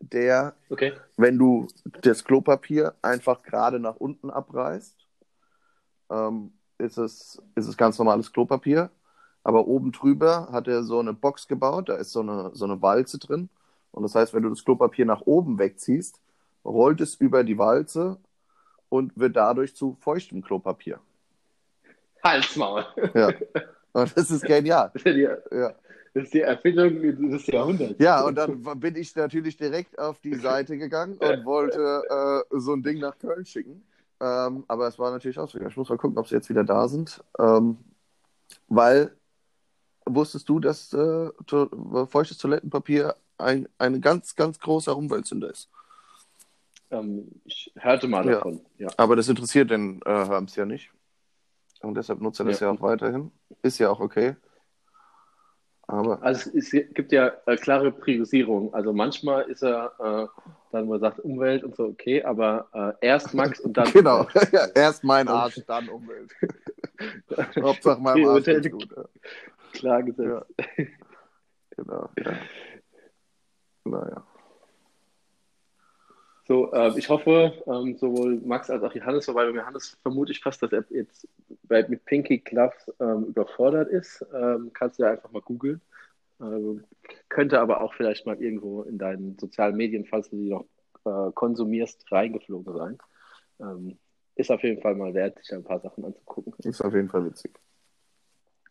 der Okay. wenn du das Klopapier einfach gerade nach unten abreißt, ähm, ist, es, ist es ganz normales Klopapier. Aber oben drüber hat er so eine Box gebaut, da ist so eine, so eine Walze drin. Und das heißt, wenn du das Klopapier nach oben wegziehst, rollt es über die Walze und wird dadurch zu feuchtem Klopapier. Halsmaul. Ja. Und das ist genial. Das ist, die, Ja. das ist die Erfindung des Jahrhunderts. Ja, und dann bin ich natürlich direkt auf die Seite gegangen und wollte äh, so ein Ding nach Köln schicken. Ähm, aber es war natürlich ausgegangen. Ich muss mal gucken, ob sie jetzt wieder da sind. Ähm, weil, wusstest du, dass äh, to feuchtes Toilettenpapier ein, ein ganz, ganz großer Umweltsünder ist? Ähm, ich hörte mal Ja. davon. Ja. Aber das interessiert den äh, Herms ja nicht. Und deshalb nutzt er das ja. Ja. auch weiterhin. Ist ja auch okay. Aber Also es, es gibt ja äh, klare Priorisierung. Also manchmal ist er äh, dann, wo er sagt Umwelt und so, okay, aber äh, erst Max und dann genau. Ja, erst mein Arsch, dann Umwelt. Hauptsache meinem Arsch Priorität gut. Klar gesetzt. Ja. Genau. Ja. Naja. So, äh, ich hoffe, ähm, sowohl Max als auch Johannes, wobei bei Johannes vermute ich fast, dass er jetzt bei, mit Pinky Gloves ähm, überfordert ist. Ähm, kannst du ja einfach mal googeln. Ähm, könnte aber auch vielleicht mal irgendwo in deinen sozialen Medien, falls du die noch äh, konsumierst, reingeflogen sein. Ähm, ist auf jeden Fall mal wert, sich ein paar Sachen anzugucken. Ist auf jeden Fall witzig.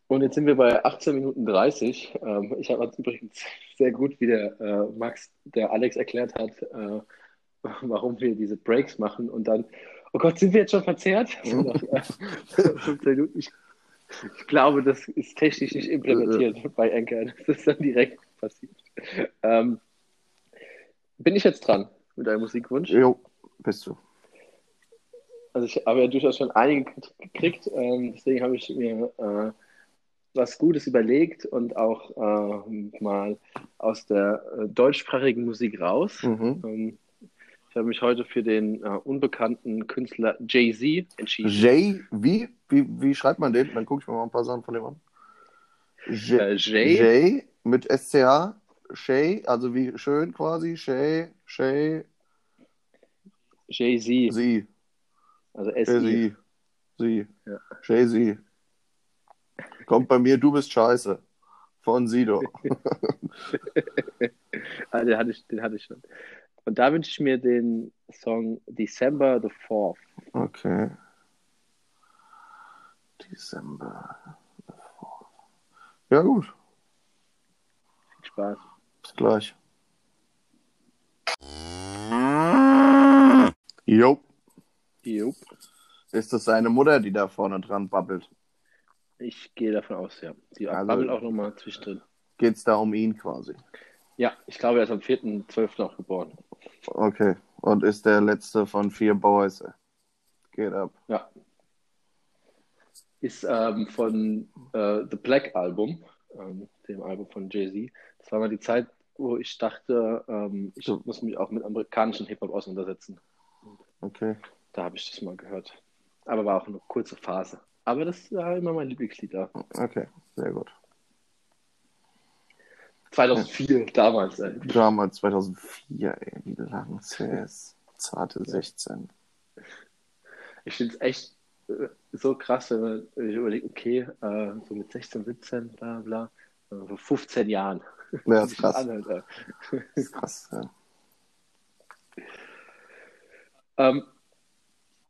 Und jetzt sind wir bei 18 Minuten 30. Ähm, ich habe übrigens sehr gut, wie der äh, Max, der Alex erklärt hat, äh, warum wir diese Breaks machen und dann, oh Gott, sind wir jetzt schon verzerrt? Äh, 15 Minuten. Ich, ich glaube, das ist technisch nicht implementiert bei Anchor. Das ist dann direkt passiert. Ähm, bin ich jetzt dran mit deinem Musikwunsch? Jo, bist du. Also ich habe ja durchaus schon einige gekriegt, ähm, deswegen habe ich mir äh, was Gutes überlegt und auch äh, mal aus der äh, deutschsprachigen Musik raus. Mhm. Ähm, ich habe mich heute für den äh, unbekannten Künstler Jay-Z entschieden. Jay, wie? wie? Wie schreibt man den? Dann gucke ich mir mal ein paar Sachen von dem an. J Äh, Jay, Jay mit SCH. Shay, also wie schön quasi. Shay, Shay, Jay-Z, sie. also S-I. sie. Sie. Ja. Sie. Kommt bei mir, du bist scheiße. Von Sido. Ah, den hatte ich, den hatte ich schon. Und da wünsche ich mir den Song December the 4th. Okay. Dezember. Ja, gut. Viel Spaß. Bis gleich. Jo. Jupp. Ist das seine Mutter, die da vorne dran babbelt? Ich gehe davon aus, ja. Die Also- babbelt auch nochmal zwischendrin. Geht es da um ihn quasi? Ja, ich glaube, er ist am 4.12. auch geboren. Okay. Und ist der letzte von vier Boys. Geht ab. Ja. Ist ähm, von äh, The Black Album, ähm, dem Album von Jay-Z. Das war mal die Zeit, wo ich dachte, ähm, ich So. muss mich auch mit amerikanischen Hip-Hop auseinandersetzen. Okay. Da habe ich das mal gehört. Aber war auch eine kurze Phase. Aber das war immer mein Lieblingslied da. Okay. Sehr gut. 2004, damals. Ey. Damals 2004, ey. Wie lang ist es? Zarte 16. Ich finde es echt äh, so krass, wenn man sich überlegt, okay, äh, so mit 16, 17, bla bla, äh, vor 15 Jahren. Ja, ist Sich krass. ey. Das ist krass, ja. Ähm,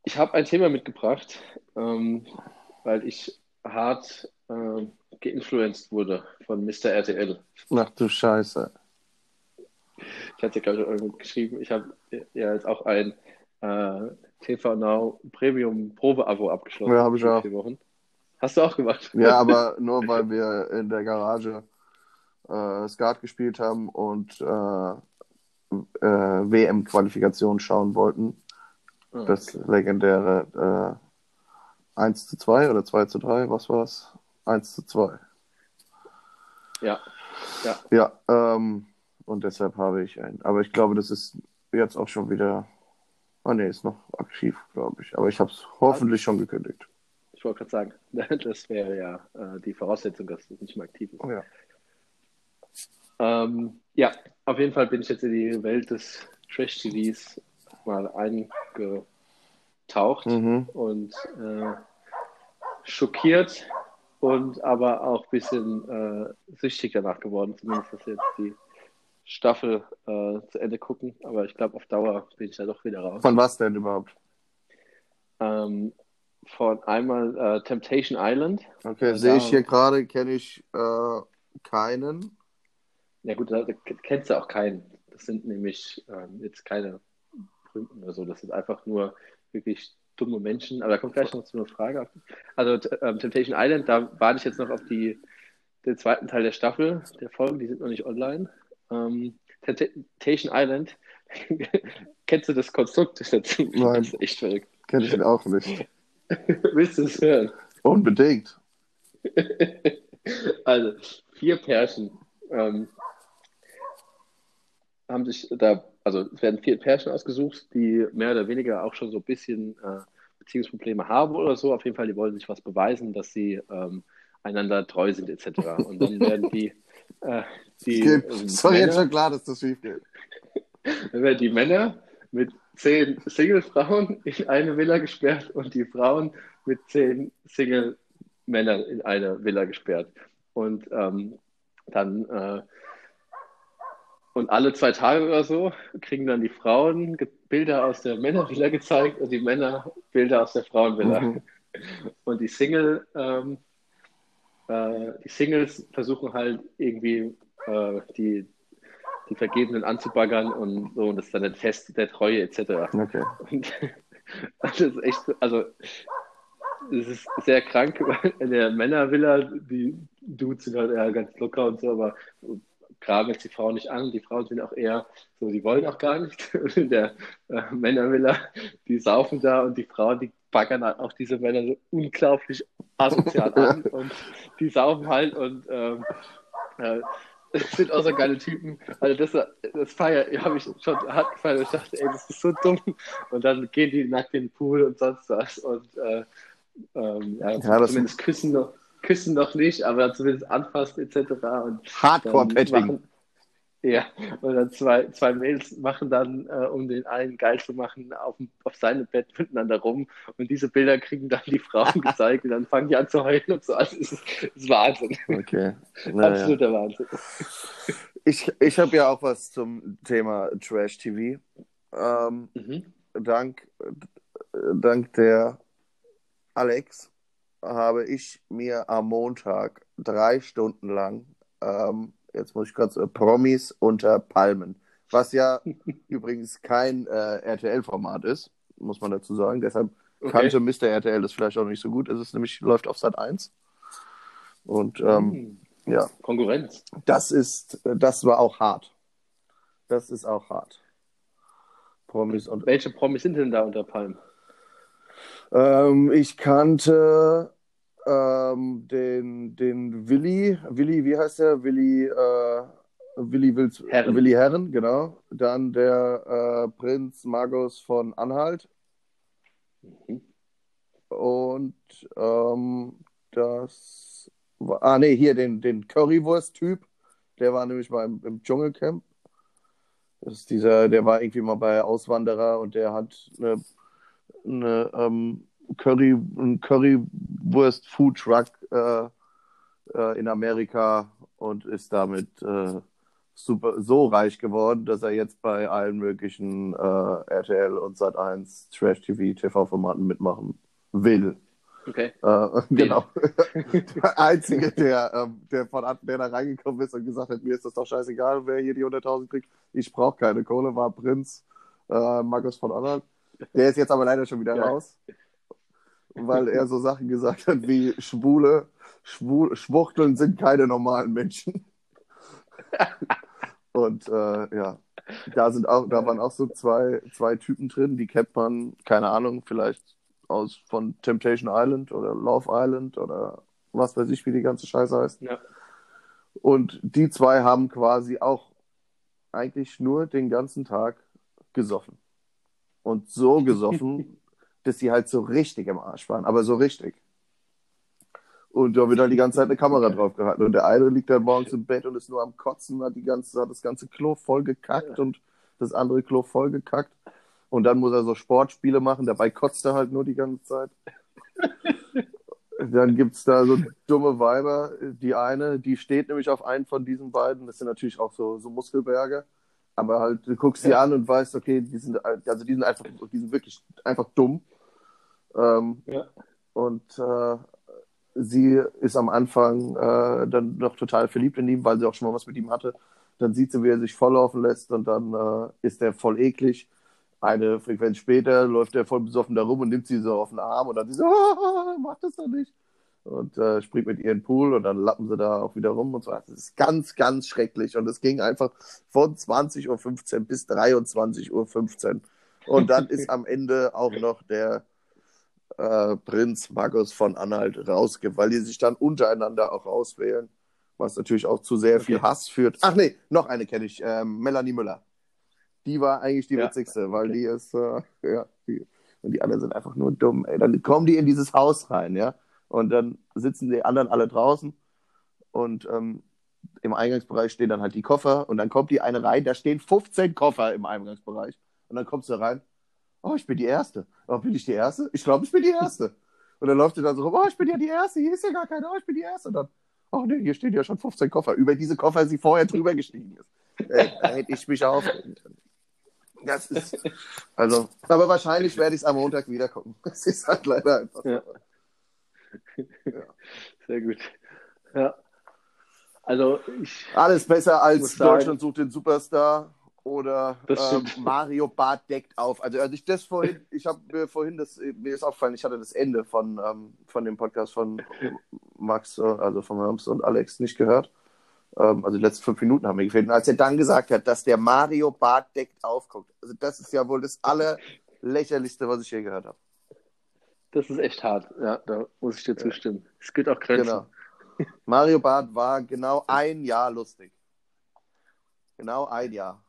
ich habe ein Thema mitgebracht, ähm, weil ich hart ähm, geinfluenced wurde von Mr. RTL. Ach du Scheiße. Ich hatte, ich, irgendwo geschrieben, ich habe ja jetzt auch ein äh, TV Now Premium Probe-Abo abgeschlossen. Ja, hab ich auch. Wochen. Hast du auch gemacht? Ja, aber nur weil wir in der Garage äh, Skat gespielt haben und äh, äh, WM-Qualifikation schauen wollten. Ah, Das okay. legendäre äh, 1 zu 2 oder 2 zu 3, was war's? 1 zu 2. Ja, ja. Ja, ähm, und deshalb habe ich einen. Aber ich glaube, das ist jetzt auch schon wieder. Ah, nee, ist noch aktiv, glaube ich. Aber ich habe es hoffentlich schon gekündigt. Ich wollte gerade sagen, das wäre ja äh, die Voraussetzung, dass das nicht mehr aktiv ist. Oh ja. Ähm, ja, auf jeden Fall bin ich jetzt in die Welt des Trash-TVs mal eingetaucht Mhm. und äh, schockiert und aber auch ein bisschen äh, süchtig danach geworden, zumindest was jetzt die Staffel äh, zu Ende gucken. Aber ich glaube, auf Dauer bin ich da doch wieder raus. Von was denn überhaupt? Ähm, von einmal äh, Temptation Island. Okay, Ja, sehe ich hier gerade, kenne ich äh, keinen. Ja gut, da, da kennst du auch keinen. Das sind nämlich ähm, jetzt keine Berühmten oder so. Das sind einfach nur wirklich dumme Menschen. Aber da kommt gleich noch zu einer Frage. Also ähm, Temptation Island, da warte ich jetzt noch auf die, den zweiten Teil der Staffel, der Folgen. Die sind noch nicht online. Ähm, Temptation Island, kennst du das Konstrukt dazu? Nein. Das ist echt verrückt. Kenne ich auch nicht. Willst du es hören? Unbedingt. Also, vier Pärchen ähm, haben sich da, also es werden vier Pärchen ausgesucht, die mehr oder weniger auch schon so ein bisschen äh, Beziehungsprobleme haben oder so. Auf jeden Fall, die wollen sich was beweisen, dass sie ähm, einander treu sind, etc. Und dann werden die, äh, die, Geht. ähm, jetzt Männer, schon klar, dass das schief geht. dann werden die Männer mit zehn Single-Frauen in eine Villa gesperrt und die Frauen mit zehn Single-Männern in eine Villa gesperrt. Und ähm, dann äh, und alle zwei Tage oder so kriegen dann die Frauen Bilder aus der Männervilla gezeigt und die Männer Bilder aus der Frauenvilla. Mhm. Und die Single, ähm, äh, die Singles versuchen halt irgendwie äh, die, die Vergebenen anzubaggern und so, und das ist dann der Test der Treue etc. Okay. Und das ist echt, also es ist sehr krank, in der Männervilla, die Dudes sind halt eher ganz locker und so, aber graben jetzt die Frauen nicht an. Die Frauen sind auch eher so, die wollen auch gar nicht. Und der äh, Männervilla, die saufen da und die Frauen, die baggern halt auch diese Männer so unglaublich asozial an und die saufen halt und ähm, äh, das sind auch so geile Typen. Also das, das Feier habe ich schon hart gefeiert. Ich dachte, ey, das ist so dumm. Und dann gehen die nackt in den Pool und sonst was. Und äh, ähm, ja, Ja, das- zumindest küssen noch, küssen noch nicht, aber zumindest anfassen etc. Hardcore-Petting. machen- Ja, und dann zwei, zwei Mädels machen dann, äh, um den einen geil zu machen, auf, auf seinem Bett miteinander rum. Und diese Bilder kriegen dann die Frauen gezeigt und dann fangen die an zu heulen und so. Also, es ist, ist Wahnsinn. Okay. Naja. Absoluter Wahnsinn. Ich, ich habe ja auch was zum Thema Trash TV. Ähm, Mhm. dank, dank der Alex habe ich mir am Montag drei Stunden lang, ähm, jetzt muss ich kurz, äh, Promis unter Palmen, was ja übrigens kein äh, RTL-Format ist, muss man dazu sagen. Deshalb Okay. kannte Mr. RTL das vielleicht auch nicht so gut. Es ist nämlich, läuft auf Sat 1. Und ähm, Hm, ja, Konkurrenz. das ist, das war auch hart. Das ist auch hart. Promis und Welche Promis sind denn da unter Palm? Ähm, ich kannte ähm, den, den Willi, Willi, wie heißt der? Willi, äh, Willi, Wills, Herren. Willi Herren, genau. Dann der äh, Prinz Magus von Anhalt Mhm. und ähm, das war, ah nee, hier den, den Currywurst-Typ, der war nämlich mal im, im Dschungelcamp. Das ist dieser, der war irgendwie mal bei Auswanderer und der hat eine, eine ähm, Curry, einen Currywurst-Food-Truck äh, äh, in Amerika und ist damit äh, super so reich geworden, dass er jetzt bei allen möglichen äh, RTL und Sat1 Trash-TV, TV-Formaten mitmachen will. Okay. Äh, genau. der Einzige, der, ähm, der von der da reingekommen ist und gesagt hat, mir ist das doch scheißegal, wer hier die 100.000 kriegt. Ich brauche keine Kohle, war Prinz äh, Markus von Anhalt. Der ist jetzt aber leider schon wieder Ja. raus, weil er so Sachen gesagt hat wie Schwule, Schwul, Schwuchteln sind keine normalen Menschen. Und äh, ja, da sind auch, da waren auch so zwei, zwei Typen drin, die kennt man, keine Ahnung, vielleicht aus von Temptation Island oder Love Island oder was weiß ich, wie die ganze Scheiße heißt. Ja. Und die zwei haben quasi auch eigentlich nur den ganzen Tag gesoffen. Und so gesoffen, dass sie halt so richtig im Arsch waren, aber so richtig. Und da wird halt die ganze Zeit eine Kamera drauf gehalten. Und der eine liegt dann morgens im Bett und ist nur am Kotzen, hat, die ganze, hat das ganze Klo voll gekackt und das andere Klo voll gekackt. Und dann muss er so Sportspiele machen, dabei kotzt er halt nur die ganze Zeit. Dann gibt es da so dumme Weiber. Die eine, die steht nämlich auf einen von diesen beiden. Das sind natürlich auch so, so Muskelberge. Aber halt, du guckst sie Ja. an und weißt, okay, die sind, also die sind einfach, die sind wirklich einfach dumm. Ähm, Ja. und äh, sie ist am Anfang äh, dann noch total verliebt in ihn, weil sie auch schon mal was mit ihm hatte. Dann sieht sie, wie er sich volllaufen lässt und dann äh, ist er voll eklig. Eine Frequenz später läuft er voll besoffen da rum und nimmt sie so auf den Arm und dann sie so, ah, mach das doch nicht. Und äh, springt mit ihr in den Pool und dann lappen sie da auch wieder rum und so. Das ist ganz, ganz schrecklich. Und es ging einfach von 20.15 Uhr bis 23.15 Uhr. Und dann ist am Ende auch noch der äh, Prinz Magus von Anhalt rausgibt, weil die sich dann untereinander auch auswählen, was natürlich auch zu sehr viel Okay. Hass führt. Ach nee, noch eine kenne ich, ähm, Melanie Müller. Die war eigentlich die Ja, witzigste, weil okay. die ist, äh, ja, die, und die anderen sind einfach nur dumm, ey. Dann kommen die in dieses Haus rein, ja, und dann sitzen die anderen alle draußen und ähm, im Eingangsbereich stehen dann halt die Koffer und dann kommt die eine rein, da stehen 15 Koffer im Eingangsbereich und dann kommst du rein, oh, ich bin die Erste. Oh, bin ich die Erste? Ich glaube, ich bin die Erste. Und dann läuft sie dann so rum, oh, ich bin ja die Erste, hier ist ja gar keine, oh, ich bin die Erste. Und dann, oh nee, hier stehen ja schon 15 Koffer. Über diese Koffer sie vorher drüber gestiegen ist. Ey, da hätte ich mich aufregen können. Das ist, also, aber wahrscheinlich werde ich es am Montag wieder gucken. Es ist halt leider einfach so. Ja. Sehr gut. Ja. Also ich, Alles besser als sagen- Deutschland sucht den Superstar oder Das ähm. Mario Barth deckt auf. Also als ich das vorhin, ich habe mir vorhin das, mir ist aufgefallen, ich hatte das Ende von, ähm, von dem Podcast von Max, äh, also von Herms und Alex nicht gehört. Ähm, also die letzten fünf Minuten haben mir gefehlt. Und als er dann gesagt hat, dass der Mario Barth deckt aufguckt, also das ist ja wohl das allerlächerlichste, was ich je gehört habe. Das ist echt hart. Ja, da muss ich dir zustimmen. Es gibt auch Grenzen. Genau. Mario Barth war genau ein Jahr lustig. Genau ein Jahr.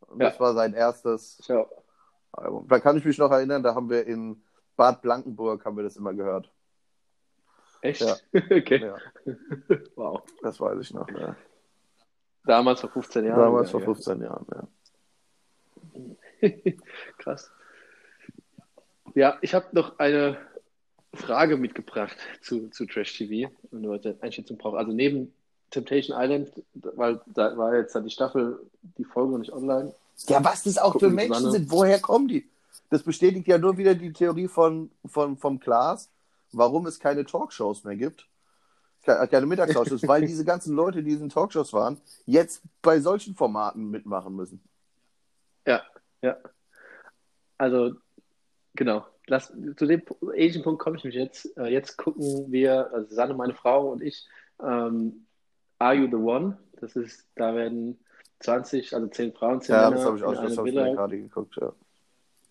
Und Ja. das war sein erstes Ja. Album. Da kann ich mich noch erinnern, da haben wir in Bad Blankenburg haben wir das immer gehört. Echt? Ja. okay. Ja, Wow. das weiß ich noch. Ja. Damals vor 15 Jahren. Damals vor ja. 15 Jahren. Ja. Krass. Ja, ich habe noch eine Frage mitgebracht zu, zu Trash TV und nur eine Einschätzung brauche. Also neben Temptation Island, weil da war jetzt dann die Staffel, die Folge noch nicht online. ja, was das auch Gucken für Menschen sind, woher kommen die? Das bestätigt ja nur wieder die Theorie von, von, vom Klaas, warum es keine Talkshows mehr gibt. Ke- Keine Mittagstalkshows, weil diese ganzen Leute, die in diesen Talkshows waren, jetzt bei solchen Formaten mitmachen müssen. Ja, ja. Also genau. Lass, zu dem ähnlichen Punkt komme ich mich jetzt. Äh, jetzt gucken wir, also Sanne, meine Frau und ich, ähm, Are You the One? Das ist, da werden 20, also 10 Frauen, 10 Ja, Männer das habe ich auch das eine hab ich gerade geguckt. Ja.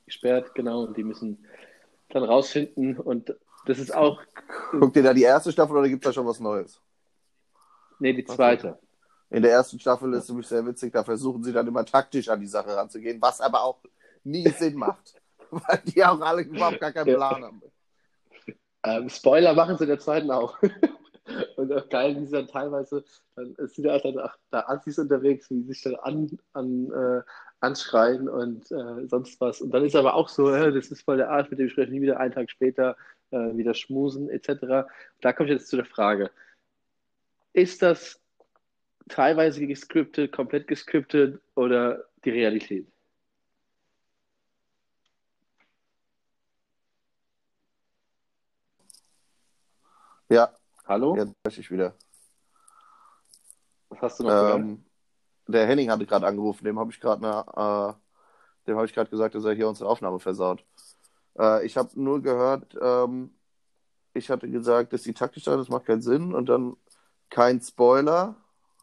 gesperrt, genau, und die müssen dann rausfinden und das ist auch, Guckt ihr da die erste Staffel oder gibt es da schon was Neues? nee, die zweite. In der ersten Staffel ist es nämlich sehr witzig, da versuchen sie dann immer taktisch an die Sache ranzugehen, was aber auch nie Sinn macht. Weil die auch alle überhaupt gar keinen. Plan haben. Ähm, Spoiler machen sie in der zweiten auch. Und auch geil, wie sie dann teilweise, dann es sind ja auch dann auch da Assis unterwegs, wie sie sich dann an, an, äh, anschreien und äh, sonst was. Und dann ist aber auch so, äh, das ist voll der Arsch, mit dem spreche ich nie wieder einen Tag später äh, wieder schmusen, etc. Da komme ich jetzt zu der Frage. Ist das teilweise gescriptet, komplett gescriptet oder die Realität? Ja, Hallo? jetzt spreche ich wieder. Was hast du noch? Ähm, der Henning hatte gerade angerufen, dem habe ich gerade äh, dem habe ich gerade gesagt, dass er hier unsere Aufnahme versaut. Äh, ich habe nur gehört, ähm, ich hatte gesagt, dass die taktisch sein, das macht keinen Sinn und dann kein Spoiler,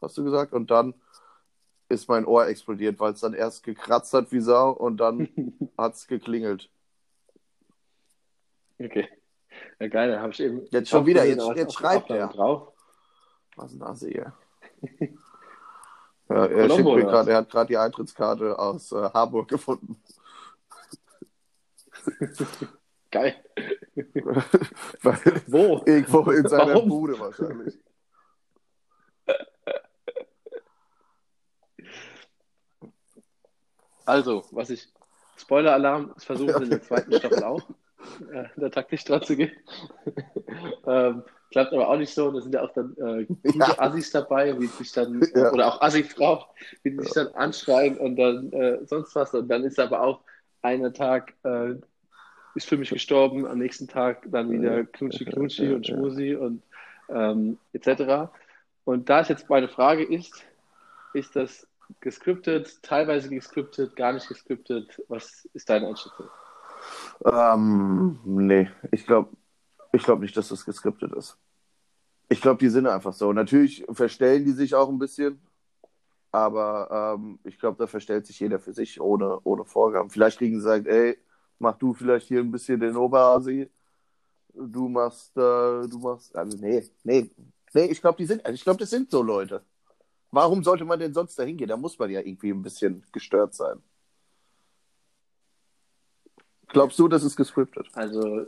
hast du gesagt, und dann ist mein Ohr explodiert, weil es dann erst gekratzt hat wie Sau und dann hat es geklingelt. Okay. Ja, geil, da habe ich eben. Jetzt schon wieder, jetzt- jetzt schreibt er. Drauf. Was ein Assi, ja. ja er Colombo, schickt mir gerade, er hat gerade die Eintrittskarte aus äh, Harburg gefunden. Geil. Weil Wo? irgendwo in seiner Warum? Bude wahrscheinlich. Also, was ich. Spoiler-Alarm, das versuchen sie in der zweiten Staffel auch, äh, taktisch dran zu gehen. ähm, klappt aber auch nicht so. Da sind ja auch dann äh, gute Ja. Assis dabei, wie sich dann, Ja. oder auch Assi-Frau, wie die sich dann anschreien und dann äh, sonst was. Und dann ist aber auch einer Tag, äh, ist für mich gestorben, am nächsten Tag dann wieder Knutschi Knutschi und Schmusi und ähm, etc. Und da ist jetzt meine Frage ist, ist das gescriptet, teilweise gescriptet, gar nicht gescriptet? Was ist deine Einschätzung? Ähm, nee, ich glaube ich glaub nicht, dass das geskriptet ist. Ich glaube, die sind einfach so. Natürlich verstellen die sich auch ein bisschen, aber ähm, ich glaube, da verstellt sich jeder für sich ohne, ohne Vorgaben. Vielleicht kriegen sie gesagt, ey, mach du vielleicht hier ein bisschen den Oberasi. Du machst, äh, du machst, also nee, nee, nee, ich glaube, die sind, ich glaube, das sind so Leute. Warum sollte man denn sonst dahin gehen? Da muss man ja irgendwie ein bisschen gestört sein. Glaubst du, das ist gescriptet? Also,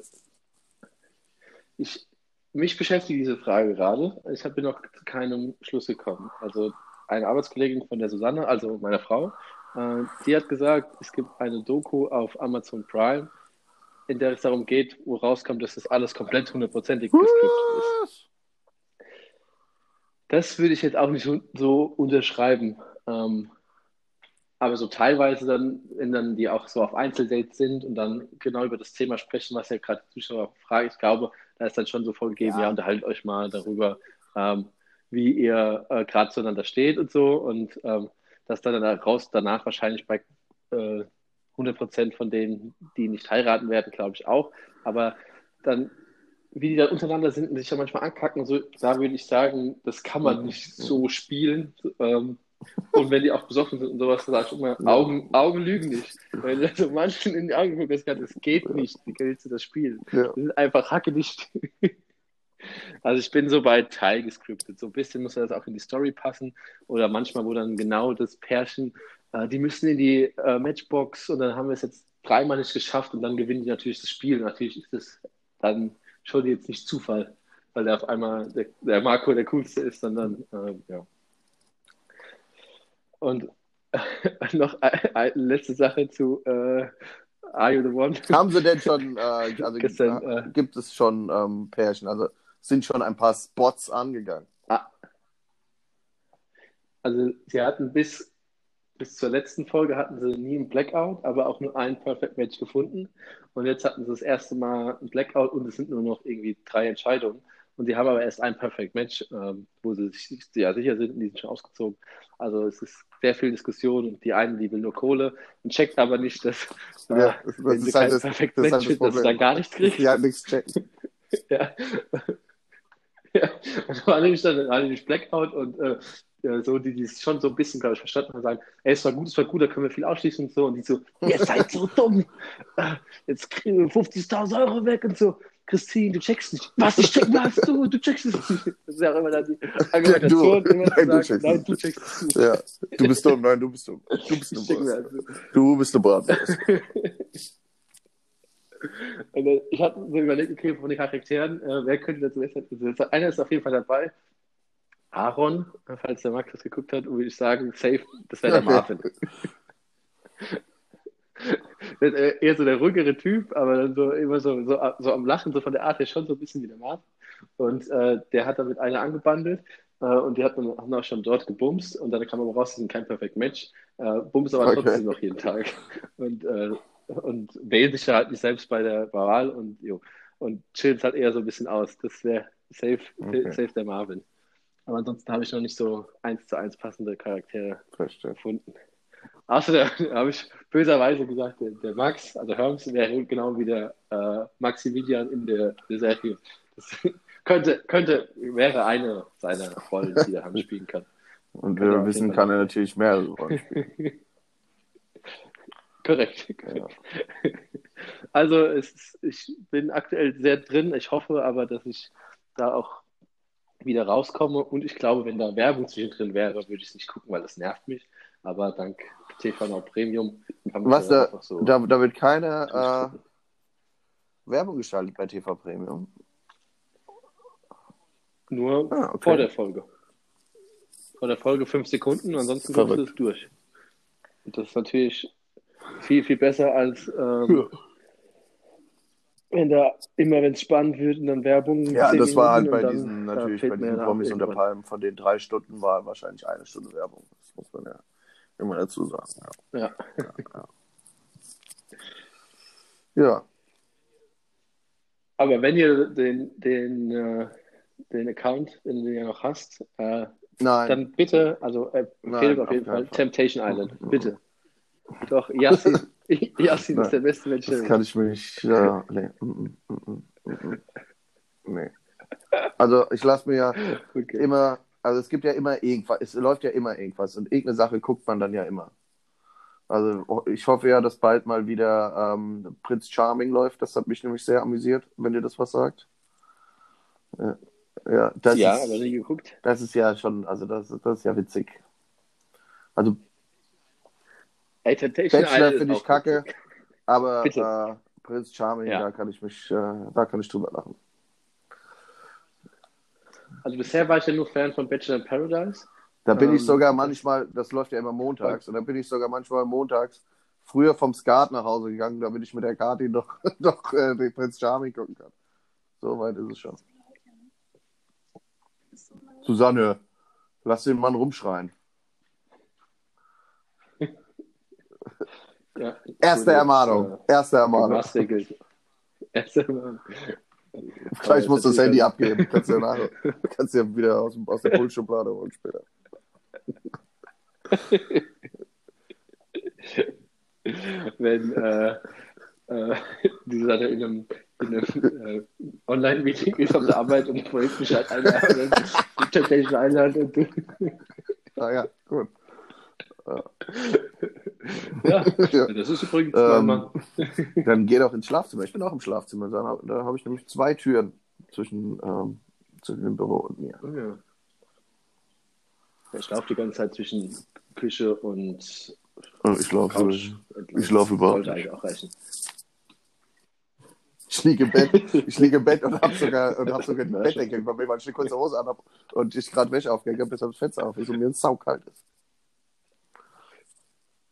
ich, mich beschäftigt diese Frage gerade. Ich bin noch zu keinem Schluss gekommen. Also, eine Arbeitskollegin von der Susanne, also meiner Frau, äh, die hat gesagt, es gibt eine Doku auf Amazon Prime, in der es darum geht, wo rauskommt, dass das alles komplett hundertprozentig gescriptet ist. Das würde ich jetzt auch nicht so unterschreiben. Ähm, aber so teilweise dann, wenn dann die auch so auf Einzeldates sind und dann genau über das Thema sprechen, was ja gerade die Zuschauer fragen, ich glaube, da ist dann schon so vorgegeben, Ja. ja, unterhaltet euch mal darüber, ähm, wie ihr äh, gerade zueinander steht und so und ähm, dass dann daraus danach wahrscheinlich bei äh, 100% von denen, die nicht heiraten werden, glaube ich auch, aber dann wie die dann untereinander sind und sich ja manchmal ankacken, so, da würde ich sagen, das kann man nicht so spielen. Ähm, und wenn die auch besoffen sind und sowas, dann sag ich immer, Augen, Augen lügen nicht. Wenn du so manchen in die Augen guckst, das geht nicht, wie willst du das spielen? Ja. Das ist einfach hacke nicht. Also ich bin so bei Teil gescriptet. So ein bisschen muss das auch in die Story passen. Oder manchmal, wo dann genau das Pärchen, äh, die müssen in die äh, Matchbox und dann haben wir es jetzt dreimal nicht geschafft und dann gewinnen die natürlich das Spiel. Natürlich ist das dann schon jetzt nicht Zufall, weil der auf einmal der, der Marco der coolste ist, sondern äh, ja. Und noch eine, letzte Sache zu äh, Are You the One? Haben sie denn schon, äh, also Gestern, äh, äh, gibt es schon ähm, Pärchen, also sind schon ein paar Spots angegangen. Also sie hatten bis, bis zur letzten Folge hatten sie nie einen Blackout, aber auch nur ein Perfect Match gefunden. Und jetzt hatten sie das erste Mal ein Blackout und es sind nur noch irgendwie drei Entscheidungen. Und die haben aber erst ein Perfect Match, ähm, wo sie sich ja, sicher sind, die sind schon ausgezogen. Also es ist sehr viel Diskussion und die eine, die will nur Kohle und checkt aber nicht, dass äh, Ja, das, das wenn ist sie halt kein das, Perfect das, ist halt Match das dass sie dann gar nichts kriegt. Halt nichts checken. Ja. ja. Und da war nämlich dann da war nämlich Blackout und äh, ja, so, die, die es schon so ein bisschen, glaube ich, verstanden haben, sagen, ey, es war gut, es war gut, da können wir viel ausschließen und so. Und die so, ihr seid so dumm. Äh, Jetzt kriegen wir 50.000 Euro weg und so. Christine, du checkst nicht. Was, ich check was du? Du checkst es nicht. Das ist ja auch immer dann die Argumentation. Du. zu Nein, du checkst nein, du checkst es nicht. Ja, du bist dumm, nein, du bist dumm. Du bist mir Bratwurst. also. Du bist Bratwurst. Und äh, ich hatte so überlegt, okay, von den Charakteren, äh, wer könnte dazu besser also, Einer ist auf jeden Fall dabei. Aaron, falls der Max das geguckt hat, würde ich sagen, safe, das wäre der Marvin. Äh, eher so der ruhigere Typ, aber dann so immer so, so, so am Lachen, so von der Art her schon so ein bisschen wie der Marvin. Und äh, der hat dann mit einer angebandelt äh, und die hat dann haben auch schon dort gebumst und dann kam aber raus, sie sind kein Perfect Match. Äh, bumst aber Okay. trotzdem noch jeden Tag. Und, äh, und wählen sich halt nicht selbst bei der Wahl und, jo, und chillen es halt eher so ein bisschen aus. Das wäre safe, Okay. safe der Marvin. Aber ansonsten habe ich noch nicht so eins zu eins passende Charaktere Verstehe. gefunden. Außerdem habe ich böserweise gesagt, der, der Max, also Herms, wäre genau wie der äh, Maximilian in der, der Serie. Das könnte, könnte, wäre eine seiner Rollen, die er Herms spielen kann. Und Ja, wir wissen, kann er natürlich mehrere Rollen spielen. Korrekt. korrekt. Also es ist, ich bin aktuell sehr drin. Ich hoffe aber, dass ich da auch wieder rauskomme. Und ich glaube, wenn da Werbung zwischendrin wäre, würde ich es nicht gucken, weil das nervt mich. Aber dank TV Premium Was, da, so. da, da wird keine äh, Werbung geschaltet bei TV Premium. Nur Ah, okay. vor der Folge. Vor der Folge fünf Sekunden, ansonsten kommst du es durch. Und das ist natürlich viel, viel besser als ähm, wenn da immer, wenn es spannend wird und dann Werbung. Ja, das war halt Minuten bei diesen, natürlich bei diesen Promis unter. Palmen, von den drei Stunden war wahrscheinlich eine Stunde Werbung. Das muss man ja immer dazu sagen. Ja. Ja, ja. Aber wenn ihr den, den, äh, den Account, den du ja noch hast, äh, nein. dann bitte, also äh, Nein, auf jeden Fall, Fall. Temptation Island, bitte. Doch, Yassin, Yassin ist der beste Mensch. Das kann ich mir nicht. Äh, nee. Mm, mm, mm. nee. Also ich lasse mir ja Okay. immer, also es gibt ja immer irgendwas, es läuft ja immer irgendwas und irgendeine Sache guckt man dann ja immer. Also ich hoffe ja, dass bald mal wieder ähm, Prinz Charming läuft. Das hat mich nämlich sehr amüsiert, wenn dir das was sagt. Ja, ja, das, ja, ist, aber nie geguckt. das ist ja schon, also das, das ist ja witzig. Also Ey, Bachelor finde ich kacke, witzig. aber äh, Prinz Charming, Ja. da kann ich mich, äh, da kann ich drüber lachen. Also bisher war ich ja nur Fan von Bachelor in Paradise. Da bin Ähm, ich sogar manchmal, das läuft ja immer montags, und da bin ich sogar manchmal montags früher vom Skat nach Hause gegangen, damit ich mit der Kati noch, noch äh, den Prinz Charming gucken kann. So weit ist es schon. Susanne, lass den Mann rumschreien. Ja, Erste Ermahnung. Erste Äh, Ermahnung. Maßregel. Erste Ermahnung. Gleich musst du das Handy ab. abgeben. Kannst du ja, nachher, kannst du ja wieder aus, dem- aus der Pulsschublade holen später. Wenn äh, äh, die Susanne in einem, in einem äh, Online-Meeting ist auf der Arbeit und Projekt mich halt einladen, und du. Ah ja, gut. Ja, Ja. das ist übrigens Ähm, Mann. Dann geh doch ins Schlafzimmer. Ich bin auch im Schlafzimmer. Da, da habe ich nämlich zwei Türen zwischen, ähm, zwischen dem Büro und mir. Oh, ja. Ich laufe die ganze Zeit zwischen Küche und Oh, Ich laufe Couch. ich laufe überhaupt Sollte eigentlich auch reichen. Ich liege im Bett, ich liege im Bett und habe sogar, und hab sogar die Bettdecke über mir, weil ich eine kurze Hose anhab und ich gerade Wäsche aufgehängt habe, bis das Fenster auf ist und mir ein saukalt ist.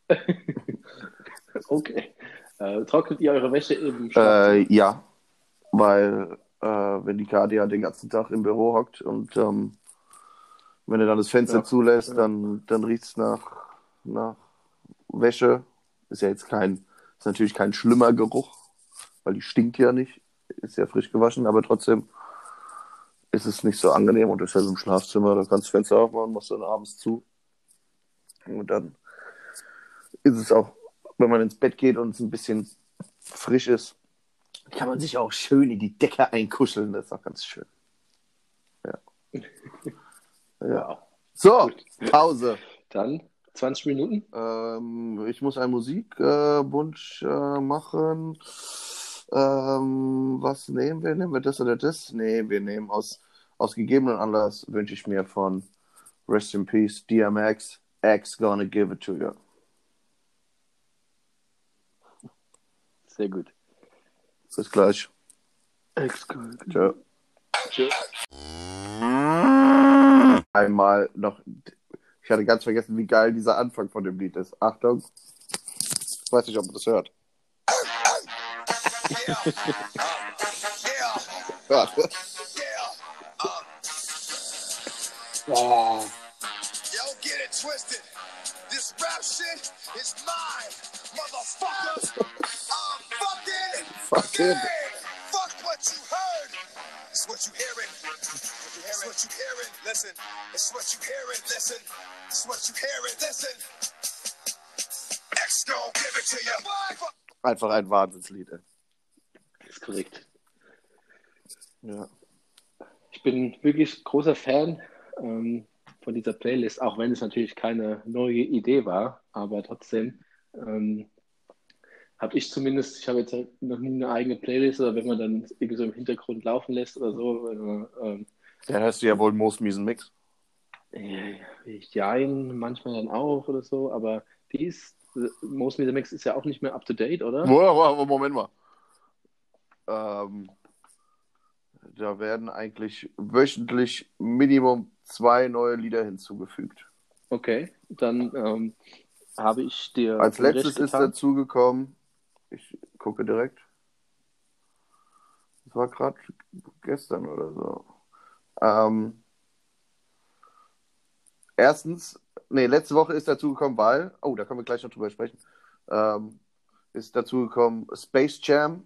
Okay. Äh, trocknet ihr eure Wäsche im Schlafzimmer? Äh, ja, weil äh, wenn die Kadi ja den ganzen Tag im Büro hockt und ähm, wenn er dann das Fenster Ja. zulässt, Ja. dann, dann riecht es nach, nach Wäsche. Ist ja jetzt kein, ist natürlich kein schlimmer Geruch, weil die stinkt ja nicht, ist ja frisch gewaschen, aber trotzdem ist es nicht so angenehm und ist halt im Schlafzimmer, da kannst du Fenster aufmachen, machst dann abends zu. Und dann ist es auch, wenn man ins Bett geht und es ein bisschen frisch ist, kann man sich auch schön in die Decke einkuscheln. Das ist auch ganz schön. Ja. ja. So. Pause. Dann 20 Minuten. Ähm, ich muss einen Musikwunsch äh, machen. Ähm, was nehmen wir? Nehmen wir das oder das? Nee, wir nehmen aus, aus gegebenen Anlass, wünsche ich mir von Rest in Peace, DMX, X Gonna Give It To You. Sehr gut. Bis gleich. Ciao. Tschüss. Einmal noch, ich hatte ganz vergessen, wie geil dieser Anfang von dem Lied ist. Achtung. Ich weiß nicht, ob man das hört. Ja. Oh. Yo, get it twisted. This rap shit is mine, motherfuckers. I'm fucking, Fucking. gay. Fuck what you heard. It's what you hearing. It's what you hearing. Listen. It's what you hearing. Listen. It's what you hearing. Listen. X gon' give it to you. Einfach ein Wahnsinnslied. ey. Ist korrekt. Ja. Ich bin wirklich großer Fan ähm, von dieser Playlist, auch wenn es natürlich keine neue Idee war, aber trotzdem ähm, habe ich zumindest, ich habe jetzt noch nie eine eigene Playlist, oder wenn man dann irgendwie so im Hintergrund laufen lässt oder so, man, ähm, Dann hörst du ja wohl Moos miesen Mix. äh, Jein, manchmal dann auch oder so, aber die ist, Most Media Mix ist ja auch nicht mehr up to date, oder? Moment mal. Ähm, da werden eigentlich wöchentlich Minimum zwei neue Lieder hinzugefügt. Okay, dann ähm, habe ich dir Als letztes ist dazugekommen, ich gucke direkt, das war gerade gestern oder so. Ähm, erstens, nee, letzte Woche ist dazugekommen, weil, oh, da können wir gleich noch drüber sprechen, ähm, ist dazugekommen Space Jam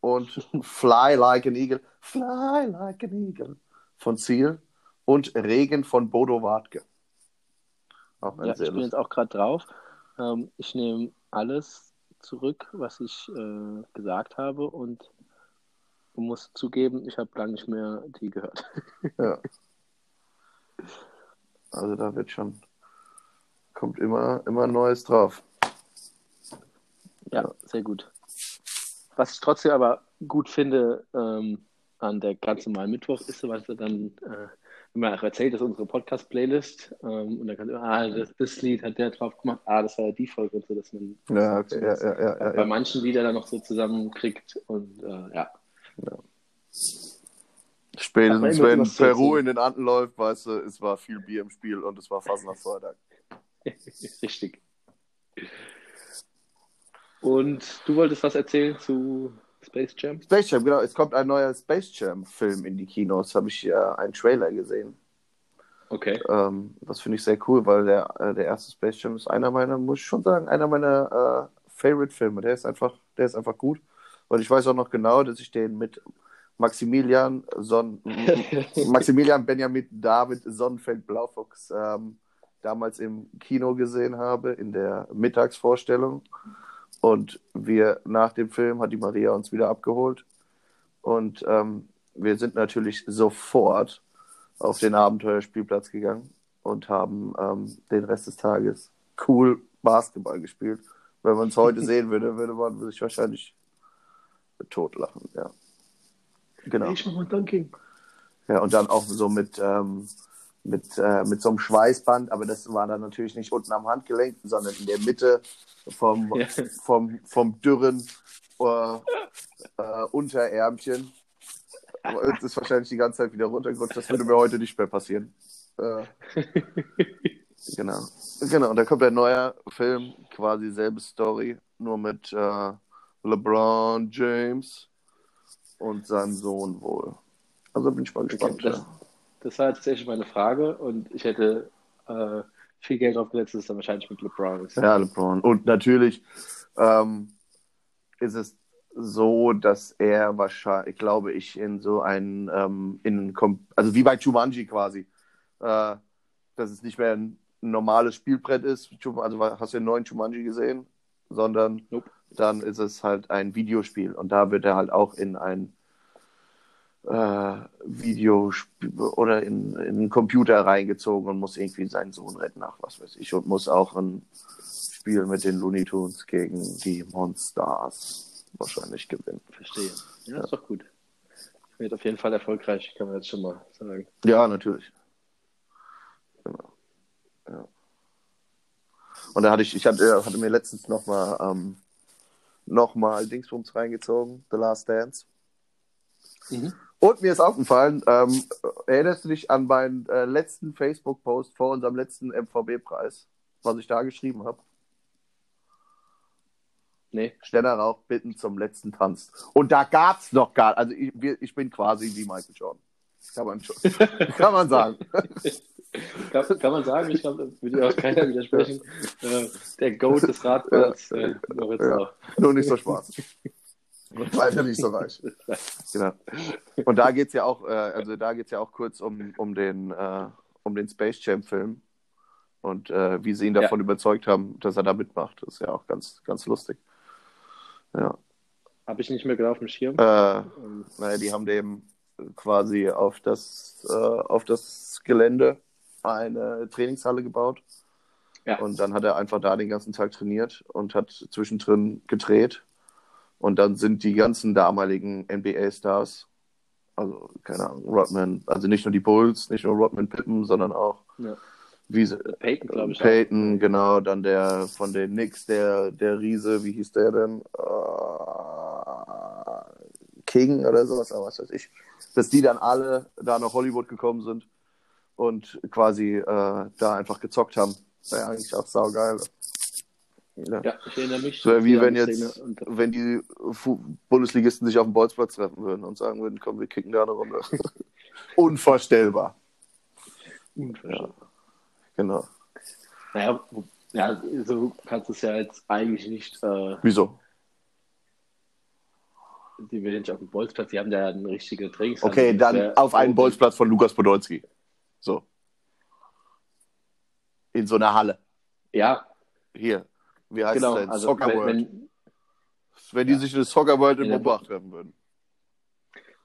und Fly Like an Eagle, Fly Like an Eagle von Ziel und Regen von Bodo Wartke. Ja, ich bin jetzt auch gerade drauf. Ähm, ich nehme alles zurück, was ich äh, gesagt habe und muss zugeben, ich habe lange nicht mehr die gehört. Ja. Also da wird schon, kommt immer, immer Neues drauf. Ja, sehr gut. Was ich trotzdem aber gut finde ähm, an der ganz normalen Mittwoch ist, was wir dann, äh, auch erzählt, das ist unsere Podcast-Playlist ähm, und dann kann man, ah, das, das Lied hat der drauf gemacht, ah, das war ja die Folge und so, dass man Ja, okay, ja, ja, ja, ja, bei ja. manchen Liedern dann noch so zusammenkriegt und äh, ja. Spätestens Aber immer wenn Peru in den Anden läuft, weißt du, es war viel Bier im Spiel und es war Fastnachtsfreitag. Richtig. Und du wolltest was erzählen zu Space Jam? Space Jam, genau. Es kommt ein neuer Space Jam-Film in die Kinos. Habe ich ja einen Trailer gesehen. Okay. Ähm, das finde ich sehr cool, weil der, äh, der erste Space Jam ist einer meiner, muss ich schon sagen, einer meiner äh, Favorite-Filme. Der ist einfach, der ist einfach gut. Und ich weiß auch noch genau, dass ich den mit Maximilian Son Maximilian Benjamin David Sonnenfeld Blaufuchs ähm, damals im Kino gesehen habe, in der Mittagsvorstellung. Und wir nach dem Film hat die Maria uns wieder abgeholt. Und ähm, wir sind natürlich sofort auf den Abenteuerspielplatz gegangen und haben ähm, den Rest des Tages cool Basketball gespielt. Wenn man es heute sehen würde, würde man sich wahrscheinlich totlachen, ja. Genau. Ich mal Dunking. Ja, und dann auch so mit, ähm, mit, äh, mit so einem Schweißband, aber das war dann natürlich nicht unten am Handgelenk, sondern in der Mitte vom, Ja. vom, vom dürren äh, äh, Unterärmchen. Es ist wahrscheinlich die ganze Zeit wieder runtergerutscht. Das würde mir heute nicht mehr passieren. Äh, genau. Genau, und da kommt ein neuer Film, quasi selbe Story, nur mit äh, LeBron James und seinem Sohn wohl. Also bin ich mal Okay, gespannt. das, ja. Das war tatsächlich meine Frage und ich hätte äh, viel Geld drauf gesetzt, dass es dann wahrscheinlich mit LeBron ist. Ja, LeBron. Und natürlich ähm, ist es so, dass er wahrscheinlich, glaube ich, in so ein, ähm, in, also wie bei Jumanji quasi, äh, dass es nicht mehr ein normales Spielbrett ist. Also hast du den neuen Jumanji gesehen? Sondern Nope. dann ist es halt ein Videospiel und da wird er halt auch in ein äh, Videospiel oder in, in einen Computer reingezogen und muss irgendwie seinen Sohn retten, nach was weiß ich, und muss auch ein Spiel mit den Looney Tunes gegen die Monsters wahrscheinlich gewinnen. Verstehe. Ja, ist doch gut. Wird auf jeden Fall erfolgreich, kann man jetzt schon mal sagen. Ja, natürlich. Genau. Ja. Und da hatte ich, ich hatte, hatte mir letztens nochmal ähm, noch mal Dingsbums reingezogen, The Last Dance. Mhm. Und mir ist aufgefallen, ähm, erinnerst du dich an meinen äh, letzten Facebook-Post vor unserem letzten MVB-Preis, was ich da geschrieben habe? Nee. Stenner Rauch bitten zum letzten Tanz. Und da gab's noch gar, also ich, wir- ich bin quasi wie Michael Jordan. Kann man schon, kann man sagen. Kann, kann man sagen, ich glaube, da würde auch keiner widersprechen. Äh, der Goat des Radballs, äh, Ja. Nur nicht so schwarz. Und weiter nicht so reich. Genau. Und da geht's ja auch, äh, also da geht's ja auch kurz um, um den, äh, um den Space Jam Film und äh, wie sie ihn davon überzeugt haben, dass er da mitmacht. Das ist ja auch ganz, ganz lustig. Ja. Habe ich nicht mehr genau auf dem Schirm. Äh, Ähm, naja, die haben dem quasi auf das, äh, auf das Gelände eine Trainingshalle gebaut. Ja. Und dann hat er einfach da den ganzen Tag trainiert und hat zwischendrin gedreht. Und dann sind die ganzen damaligen NBA-Stars, also keine Ahnung, Rodman, also nicht nur die Bulls, nicht nur Rodman Pippen, sondern auch Ja. wie sie, Peyton, glaube ich. Peyton, genau, dann der von den Knicks, der, der Riese, wie hieß der denn? Äh, King oder sowas, aber was weiß ich. Dass die dann alle da nach Hollywood gekommen sind und quasi äh, da einfach gezockt haben. War ja eigentlich auch saugeil. Ja. Ja, ich erinnere mich. So wie wenn die jetzt, Szene und- wenn die Fu Bundesligisten sich auf dem Bolzplatz treffen würden und sagen würden, komm, wir kicken da eine Runde. Unvorstellbar. Ja. Genau. Naja, ja, so kannst du es ja jetzt eigentlich nicht, äh, Wieso? die werden nicht auf dem Bolzplatz, die haben da eine richtige Trainingshalle. Okay, Das dann auf einen Bolzplatz von Lukas Podolski. So. In so einer Halle. Ja, Hier. Wie heißt genau. es denn? Also, Soccer wenn, World. wenn, Wenn, die sich in der Soccer World in Mombach treffen würden.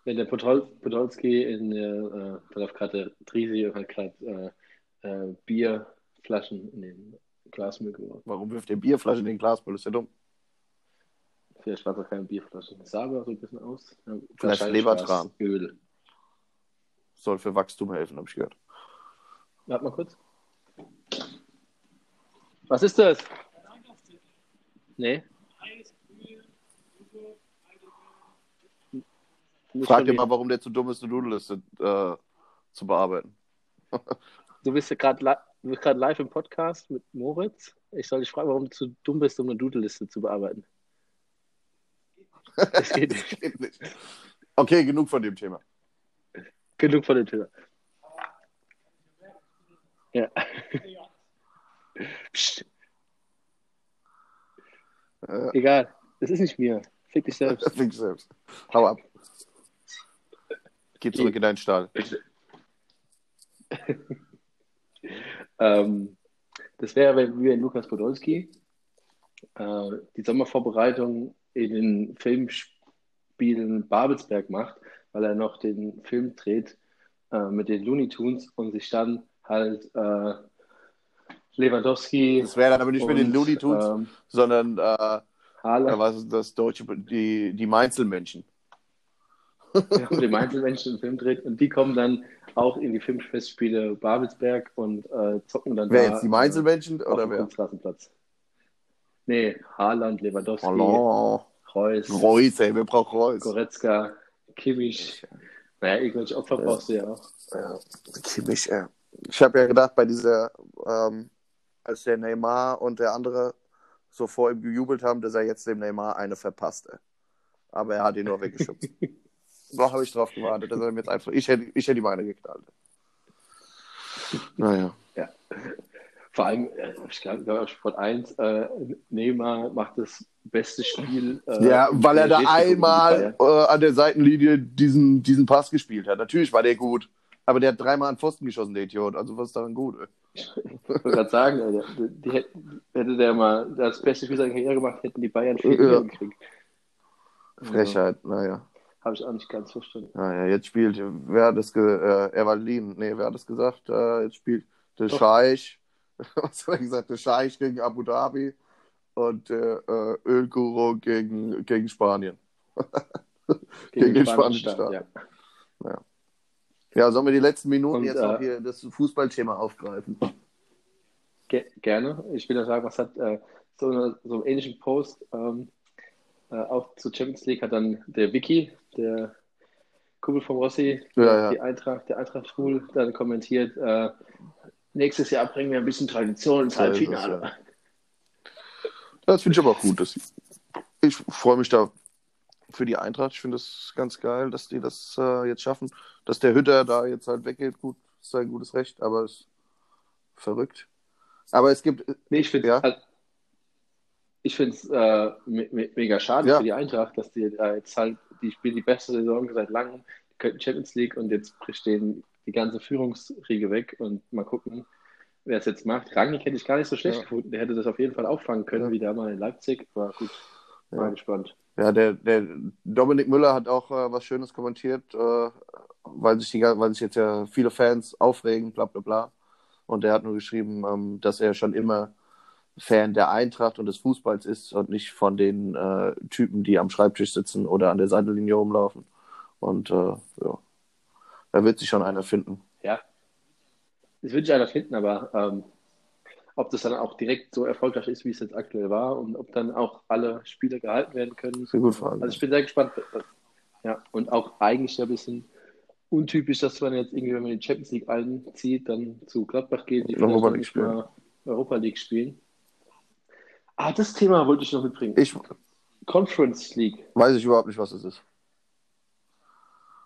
wenn der Podol Podolski in der, äh, gerade Trisi und hat gerade äh, äh, Bierflaschen in den Glasmüll geworfen. Warum wirft der Bierflasche in den Glasmüll? Ist ja dumm. Vielleicht war es auch keine Bierflaschen. Das sah aber so ein bisschen aus. Ja, Vielleicht Lebertran. Öl. Soll für Wachstum helfen, habe ich gehört. Warte mal kurz. Was ist das? Nee. Nicht Frag dir mal, warum der zu dumm ist, eine Doodle-Liste äh, zu bearbeiten. Du bist ja gerade li live im Podcast mit Moritz. Ich soll dich fragen, warum du zu dumm bist, um eine Doodle-Liste zu bearbeiten. Das geht nicht. Geht nicht. Okay, genug von dem Thema. Genug von dem Thema. Ja. Psst, Äh, egal. Das ist nicht mir. Fick dich selbst. Fick selbst. Hau ab. Geh zurück in deinen Stall. Ähm, das wäre, wenn wir Lukas Podolski äh, die Sommervorbereitung in den Filmspielen Babelsberg macht, weil er noch den Film dreht äh, mit den Looney Tunes und sich dann halt äh, Lewandowski Das wäre dann aber nicht mit den und, Looney Tunes, ähm, sondern äh, Haaland was ist das deutsche, die, die Mainzelmännchen. mit dem Einzelmenschen einen Film dreht und die kommen dann auch in die Filmfestspiele Babelsberg und äh, zocken dann Wer da, jetzt die äh, Mainzelmännchen auf oder wer? Kunstrasenplatz. Nee, Haaland, Lewandowski, Hallo. Reus, Reus, ey, wer braucht Reus? Goretzka, Kimmich. Naja, irgendwelche Opfer brauchst du ja auch. Ja, Kimmich, ey. Ich habe ja gedacht, bei dieser, ähm, als der Neymar und der andere so vor ihm gejubelt haben, dass er jetzt dem Neymar eine verpasst. Ey. Aber er hat ihn nur weggeschubst. da habe ich drauf gewartet, dass er mir jetzt einfach. Ich hätte, ich hätte ihm eine geknallt. Naja. Vor allem, äh, ich glaube, Sport 1, äh, Neymar macht das beste Spiel. Äh, Ja, weil er da einmal äh, an der Seitenlinie diesen, diesen Pass gespielt hat. Natürlich war der gut. Aber der hat dreimal an Pfosten geschossen, der Idiot. Also was ist daran gut? Ey? Ich wollte gerade sagen, Alter, die, hätten, hätte der mal das beste Spiel seiner Karriere gemacht, hätten die Bayern viel Ja. gekriegt. Frechheit, naja. Habe ich auch nicht ganz verstanden. Naja, jetzt spielt, wer hat das, ge äh, Evalin, nee, wer hat das gesagt? Äh, jetzt spielt der Doch. Scheich, was hat er gesagt, der Scheich gegen Abu Dhabi und der äh, Ölguru gegen, gegen Spanien. Gegen den spanischen Staat. Ja. Ja, sollen wir die letzten Minuten Und, jetzt äh, noch hier das Fußballthema aufgreifen? Ge gerne. Ich will nur sagen, was hat äh, so, eine, so einen ähnlichen Post ähm, äh, auch zur Champions League hat dann der Vicky, der Kumpel von Rossi, Ja, ja. die Eintracht, der Eintracht Schul, dann kommentiert, äh, nächstes Jahr bringen wir ein bisschen Tradition ins Halbfinale. ja. Das finde ich aber auch gut. Dass ich freue mich da für die Eintracht. Ich finde es ganz geil, dass die das äh, jetzt schaffen. Dass der Hütter da jetzt halt weggeht, gut, ist sein gutes Recht, aber es ist verrückt. Aber es gibt, Nee, ich finde Ja. es ich find's, äh, me me mega schade Ja. für die Eintracht, dass die da jetzt halt, die spielen die beste Saison seit langem, die könnten Champions League und jetzt stehen die ganze Führungsriege weg und mal gucken, wer es jetzt macht. Rangnick hätte ich gar nicht so schlecht Ja. gefunden, der hätte das auf jeden Fall auffangen können, Ja. wie da mal in Leipzig, war gut, mal gespannt. Ja, der, der Dominik Müller hat auch äh, was Schönes kommentiert, äh, weil, sich die, weil sich jetzt ja viele Fans aufregen, bla bla bla. Und der hat nur geschrieben, ähm, dass er schon immer Fan der Eintracht und des Fußballs ist und nicht von den äh, Typen, die am Schreibtisch sitzen oder an der Seitenlinie rumlaufen. Und äh, ja, da wird sich schon einer finden. Ja, das würde ich einer finden, aber ähm, ob das dann auch direkt so erfolgreich ist, wie es jetzt aktuell war und ob dann auch alle Spiele gehalten werden können, Sehr gut fragen. Also ich bin sehr gespannt. Ja, und auch eigentlich ein bisschen untypisch, dass man jetzt irgendwie, wenn man die Champions League einzieht, dann zu Gladbach geht, die Europa League mal Europa League spielen. Ah, das Thema wollte ich noch mitbringen. ich Conference League. weiß ich überhaupt nicht, was es ist.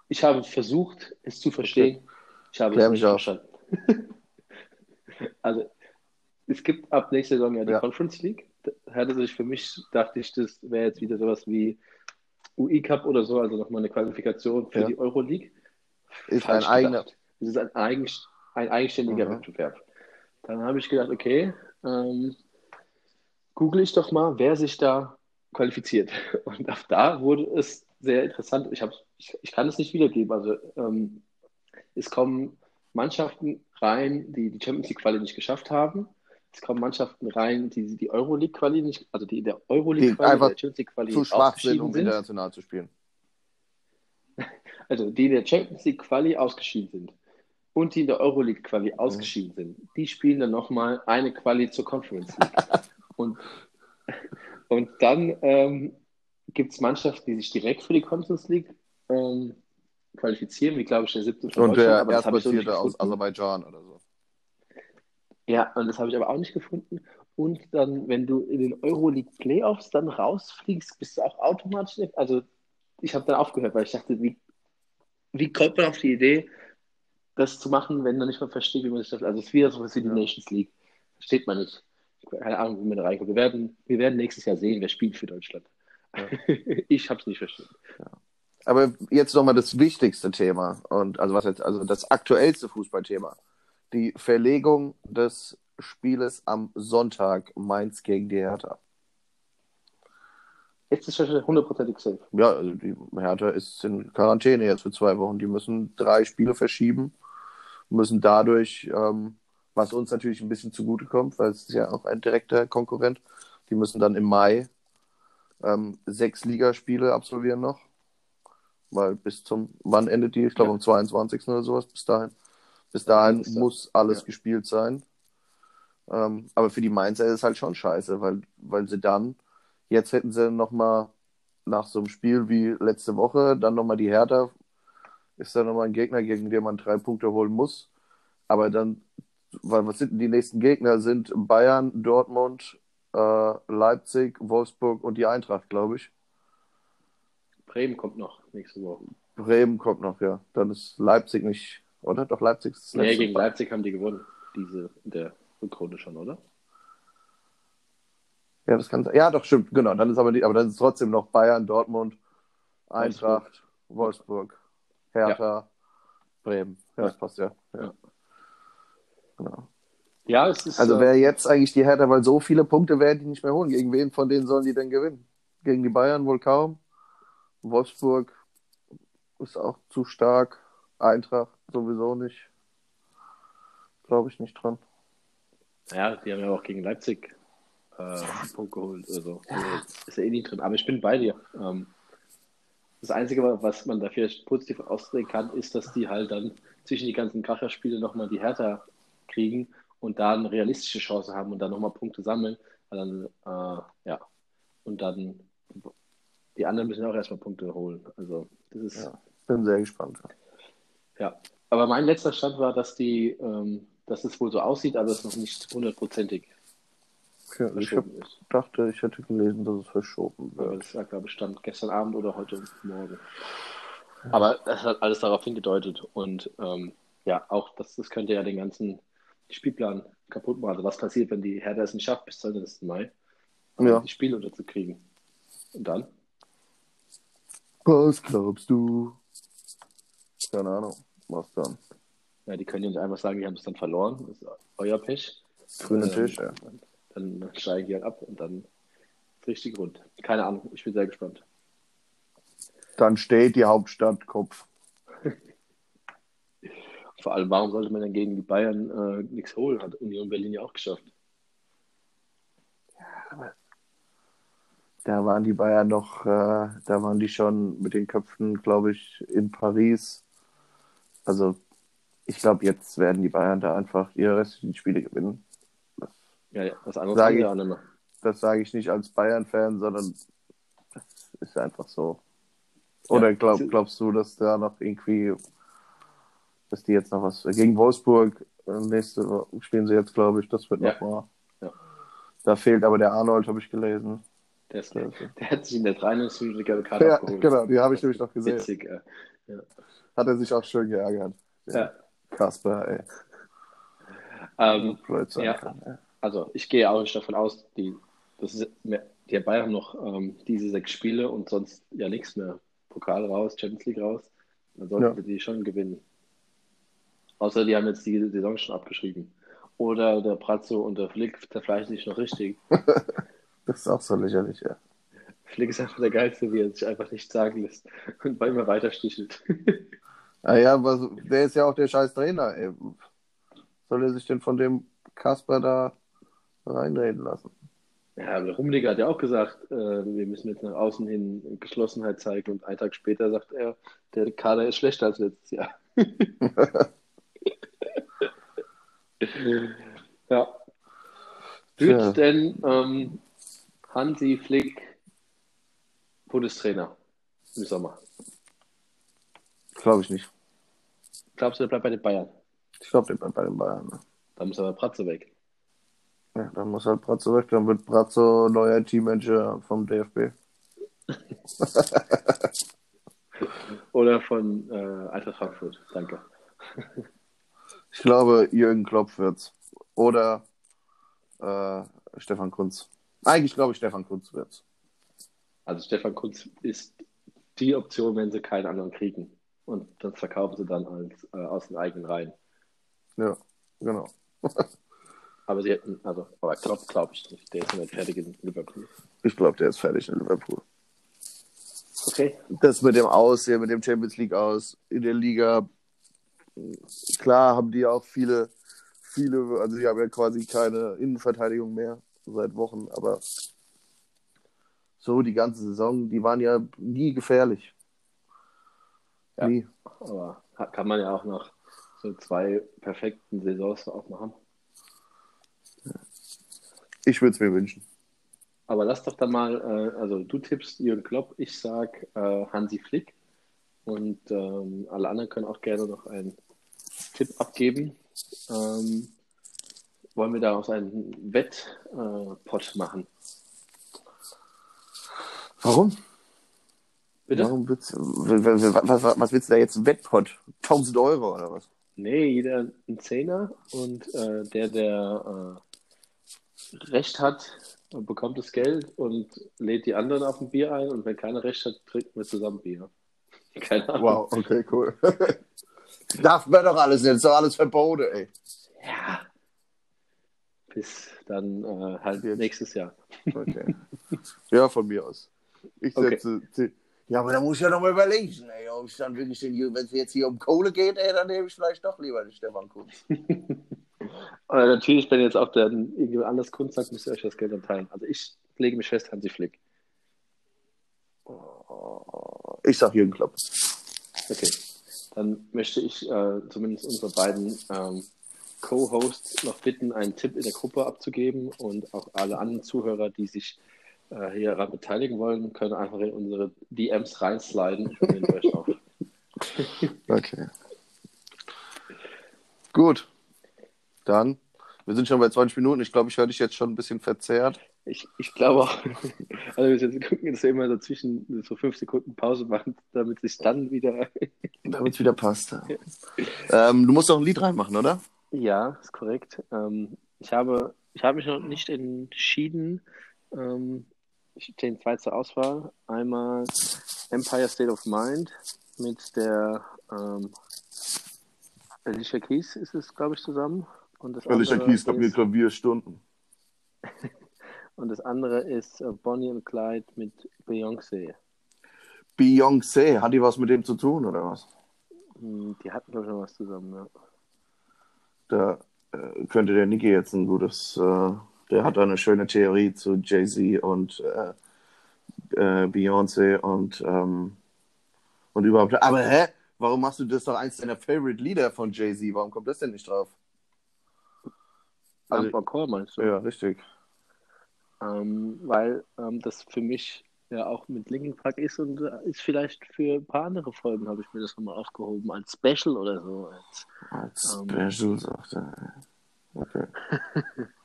Ich habe versucht, es zu verstehen. Ich habe Klär es mich nicht verstanden. also, es gibt ab nächster Saison ja die Ja. Conference League. Da hatte sich für mich, dachte ich, das wäre jetzt wieder sowas wie UI Cup oder so, also nochmal eine Qualifikation für Ja. die Euroleague. Ist Falsch ein eigener. Es ist ein, eigen, ein eigenständiger Mhm. Wettbewerb. Dann habe ich gedacht, okay, ähm, google ich doch mal, wer sich da qualifiziert. Und ab da wurde es sehr interessant. Ich, hab, ich, ich kann es nicht wiedergeben. Also ähm, es kommen Mannschaften rein, die die Champions League Quali nicht geschafft haben. Es kommen Mannschaften rein, die die Euroleague Quali nicht, also die in der Euroleague Die Quali, einfach der Champions League Quali Zu schwach sind, um sind. international zu spielen. Also die in der Champions League Quali ausgeschieden sind und die in der Euroleague Mhm. Ausgeschieden sind, die spielen dann nochmal eine Quali zur Conference League. und, und dann ähm, gibt es Mannschaften, die sich direkt für die Conference League ähm, qualifizieren, wie glaube ich der siebte von Und der Erstplatzierte aus. Aserbaidschan oder so. Ja, und das habe ich aber auch nicht gefunden. Und dann, wenn du in den Euroleague Playoffs dann rausfliegst, bist du auch automatisch, also ich habe dann aufgehört, weil ich dachte, wie, wie kommt man auf die Idee, das zu machen, wenn man nicht mal versteht, wie man sich das, also es ist wieder so was wie die Ja. Nations League. Versteht man nicht. Keine Ahnung, wie man da reinkommt. Wir werden, wir werden nächstes Jahr sehen, wer spielt für Deutschland. ich habe es nicht verstanden. Aber jetzt nochmal das wichtigste Thema und also was jetzt, also das aktuellste Fußballthema. Die Verlegung des Spieles am Sonntag Mainz gegen die Hertha. Jetzt ist schon hundertprozentig safe. Ja, also die Hertha ist in Quarantäne jetzt für zwei Wochen. Die müssen drei Spiele verschieben, müssen dadurch, ähm, was uns natürlich ein bisschen zugutekommt, weil es ist ja auch ein direkter Konkurrent, die müssen dann im Mai ähm, sechs Ligaspiele absolvieren noch. Weil bis zum, wann endet die? Ich glaube Ja. am 22. oder sowas, bis dahin. Bis dahin muss alles Ja. gespielt sein. Ähm, aber für die Mainzer ist es halt schon scheiße, weil, weil sie dann, jetzt hätten sie nochmal nach so einem Spiel wie letzte Woche, dann nochmal die Hertha, ist dann nochmal ein Gegner, gegen den man drei Punkte holen muss. Aber dann, weil was sind denn die nächsten Gegner? Sind Bayern, Dortmund, äh, Leipzig, Wolfsburg und die Eintracht, glaube ich. Bremen kommt noch nächste Woche. Bremen kommt noch, ja. Dann ist Leipzig nicht, oder? Doch, Leipzig ist das Nee, gegen Leipzig haben die gewonnen, diese in der Rückrunde schon, oder? Ja, das kann sein. Ja, doch, stimmt, genau. Dann ist aber nicht, aber dann ist trotzdem noch Bayern, Dortmund, Eintracht, Wolfsburg, Hertha, Bremen. Ja, das passt ja. ja. Ja. Genau. Ja, es ist. Also äh, wer jetzt eigentlich die Hertha, weil so viele Punkte werden die nicht mehr holen. Gegen wen von denen sollen die denn gewinnen? Gegen die Bayern wohl kaum. Wolfsburg ist auch zu stark. Eintracht sowieso nicht. Glaube ich nicht dran. Ja, die haben ja auch gegen Leipzig äh, einen Punkt geholt. Also, also ist ja eh nicht drin. Aber ich bin bei dir. Ähm, das Einzige, was man da vielleicht positiv ausdrücken kann, ist, dass die halt dann zwischen die ganzen Kracherspiele nochmal die Hertha kriegen und da eine realistische Chance haben und dann nochmal Punkte sammeln. Weil dann, äh, ja. Und dann die anderen müssen auch erstmal Punkte holen. Also, das ist. Ja. Bin sehr gespannt. Ja, aber mein letzter Stand war, dass die, ähm, dass es wohl so aussieht, aber es noch nicht hundertprozentig Okay, ich hab, ist. dachte, ich hätte gelesen, dass es verschoben Aber wird. das war, glaube ich, stand gestern Abend oder heute Morgen. Aber das hat alles darauf hingedeutet. Und ähm, ja, auch das, das könnte ja den ganzen Spielplan kaputt machen. Also was passiert, wenn die Hertha es nicht schafft bis zum 20. Mai, Ja. die Spiele unterzukriegen? Und dann? Was glaubst du? Keine Ahnung. Was dann? Ja, die können ja nicht einfach sagen, die haben es dann verloren. Das ist euer Pech. Grüne Ähm, Tisch, ja. Dann steigen die halt ab und dann ist richtig rund. Keine Ahnung, ich bin sehr gespannt. Dann steht die Hauptstadt Kopf. Vor allem, warum sollte man dann gegen die Bayern äh, nichts holen? Hat Union Berlin ja auch geschafft. Da waren die Bayern noch, äh, da waren die schon mit den Köpfen, glaube ich, in Paris. Also, ich glaube, jetzt werden die Bayern da einfach ihre restlichen Spiele gewinnen. Ja, ja, was anderes Sag haben ich. auch nicht mehr. Das sage ich nicht als Bayern-Fan, sondern das ist einfach so. Oder Ja, glaub, das- glaubst du, dass da noch irgendwie, dass die jetzt noch was gegen Wolfsburg äh, nächste Woche spielen sie jetzt, glaube ich, das wird Ja. noch mal. Ja. Da fehlt aber der Arnold, habe ich gelesen. Der, ist, Ja. der hat sich in der 93 Minute gelbe Karte Ja, abgeholt. genau, die habe ich nämlich noch gesehen. Witzig, äh. Hat er sich auch schön geärgert. Ja. Kasper, ey. Ähm, Ja. kann. also ich gehe auch nicht davon aus, die, das ist die Bayern noch ähm, diese sechs Spiele und sonst ja nichts mehr. Pokal raus, Champions League raus. Dann sollten Ja. die schon gewinnen. Außer die haben jetzt die Saison schon abgeschrieben. Oder der Pratzo und der Flick zerfleischen sich noch richtig. Das ist auch so lächerlich, ja. Flick ist einfach der Geilste, wie er sich einfach nicht sagen lässt und bei immer weiter stichelt. Ah ja, was, der ist ja auch der scheiß Trainer, ey. Soll er sich denn von dem Kasper da reinreden lassen? Ja, aber der Rummenigge hat ja auch gesagt, äh, wir müssen jetzt nach außen hin Geschlossenheit zeigen und einen Tag später sagt er, der Kader ist schlechter als letztes Jahr. ja. Wird Tja. denn ähm, Hansi Flick Bundestrainer im Sommer? Glaube ich nicht. Glaubst du, der bleibt bei den Bayern? Ich glaube, der bleibt bei den Bayern. Ne? Da muss aber Pratze weg. Ja, dann muss halt Brazzo weg, dann wird Brazzo neuer Teammanager vom DFB. Oder von äh, Eintracht Frankfurt. Danke. Ich glaube, Jürgen Klopp wird's. Oder äh, Stefan Kunz. Eigentlich glaube ich, Stefan Kunz wird's. Also Stefan Kunz ist die Option, wenn sie keinen anderen kriegen. Und das verkaufen sie dann als, äh, aus den eigenen Reihen. Ja, genau. Aber sie hätten, also, aber Klopp glaube ich nicht. Der ist ja nicht fertig in Liverpool. Ich glaube, der ist fertig in Liverpool. Okay. Das mit dem Aussehen, mit dem Champions League aus in der Liga. Klar haben die auch viele, viele, also die haben ja quasi keine Innenverteidigung mehr seit Wochen, aber so die ganze Saison, die waren ja nie gefährlich. Ja. Nie. Aber kann man ja auch nach so zwei perfekten Saisons auch machen. Ich würde es mir wünschen. Aber lass doch dann mal, äh, also du tippst Jürgen Klopp, ich sag äh, Hansi Flick. Und ähm, alle anderen können auch gerne noch einen Tipp abgeben. Ähm, wollen wir daraus einen Wettpot äh, machen? Warum? Bitte? Warum willst, was, was, was willst du da jetzt? Wettpot? 1000 Euro oder was? Nee, jeder ein Zehner und äh, der, der äh, Recht hat, bekommt das Geld und lädt die anderen auf ein Bier ein und wenn keiner Recht hat, trinken wir zusammen Bier. Keine Ahnung. Wow, okay, cool. Darf man doch alles nicht, ist doch alles verboten, ey. Ja. Bis dann äh, halt Jetzt. nächstes Jahr. Okay. ja, von mir aus. Ich Okay. setze. zehn- Ja, aber da muss ich ja noch mal überlegen, ey. Ob ich dann wirklich den, wenn es jetzt hier um Kohle geht, ey, dann nehme ich vielleicht doch lieber den Stefan Kunz. Aber natürlich, wenn jetzt auch der irgendjemand anders Kunst sagt, müsst ihr euch das Geld dann teilen. Also ich lege mich fest, Hansi Flick. Ich sag Jürgen Klopp. Okay. Dann möchte ich äh, zumindest unsere beiden ähm, Co-Hosts noch bitten, einen Tipp in der Gruppe abzugeben und auch alle anderen Zuhörer, die sich äh, hier daran beteiligen wollen, können einfach in unsere DMs reinsliden. Okay. Gut. Dann, wir sind schon bei 20 Minuten. Ich glaube, ich höre dich jetzt schon ein bisschen verzerrt. Ich, ich glaube auch, also wir jetzt gucken, dass wir immer dazwischen so fünf Sekunden Pause machen, damit sich dann wieder. Damit es wieder passt. Ja. Ähm, du musst doch ein Lied reinmachen, oder? Ja, ist korrekt. Ähm, ich habe, ich habe mich noch nicht entschieden. Ähm, stehen zwei zur Auswahl. Einmal Empire State of Mind mit der ähm, Alicia Keys ist es, glaube ich, zusammen. Und das Alicia Keys gab mir Klavierstunden. und das andere ist äh, Bonnie und Clyde mit Beyoncé. Beyoncé, hat die was mit dem zu tun, oder was? Hm, Die hatten doch schon was zusammen, ja. Da äh, könnte der Niki jetzt ein gutes, äh, der hat da eine schöne Theorie zu Jay-Z und äh, äh, Beyoncé und, ähm, und überhaupt. Aber hä? Warum machst du das doch eins deiner Favorite Lieder von Jay-Z? Warum kommt das denn nicht drauf? Also- Encore meinst du? Ja, richtig. Ähm, weil ähm, das für mich ja auch mit Linkin Park ist und äh, ist vielleicht für ein paar andere Folgen habe ich mir das nochmal aufgehoben als Special oder so. Als, Als Ähm. Special, sagt er. Okay.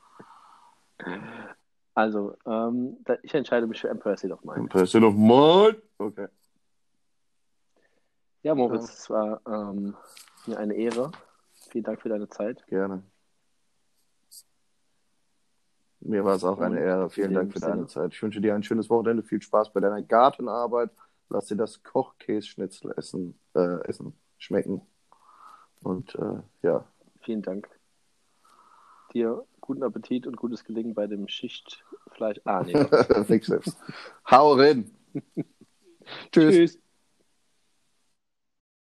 also, ähm, da, ich entscheide mich für Empire State of Mind. Impression of Mind. Okay. Ja, Moritz, es war ähm, mir eine Ehre. Vielen Dank für deine Zeit. Gerne. Mir war es auch eine Ehre. Vielen Dank für deine. Zeit. Ich wünsche dir ein schönes Wochenende. Viel Spaß bei deiner Gartenarbeit. Lass dir das Kochkässchnitzel essen, äh, essen, schmecken. Und äh, ja, Vielen Dank. Dir guten Appetit und gutes Gelingen bei dem Schichtfleisch. Ah, nee. Hau rein. Tschüss. Tschüss.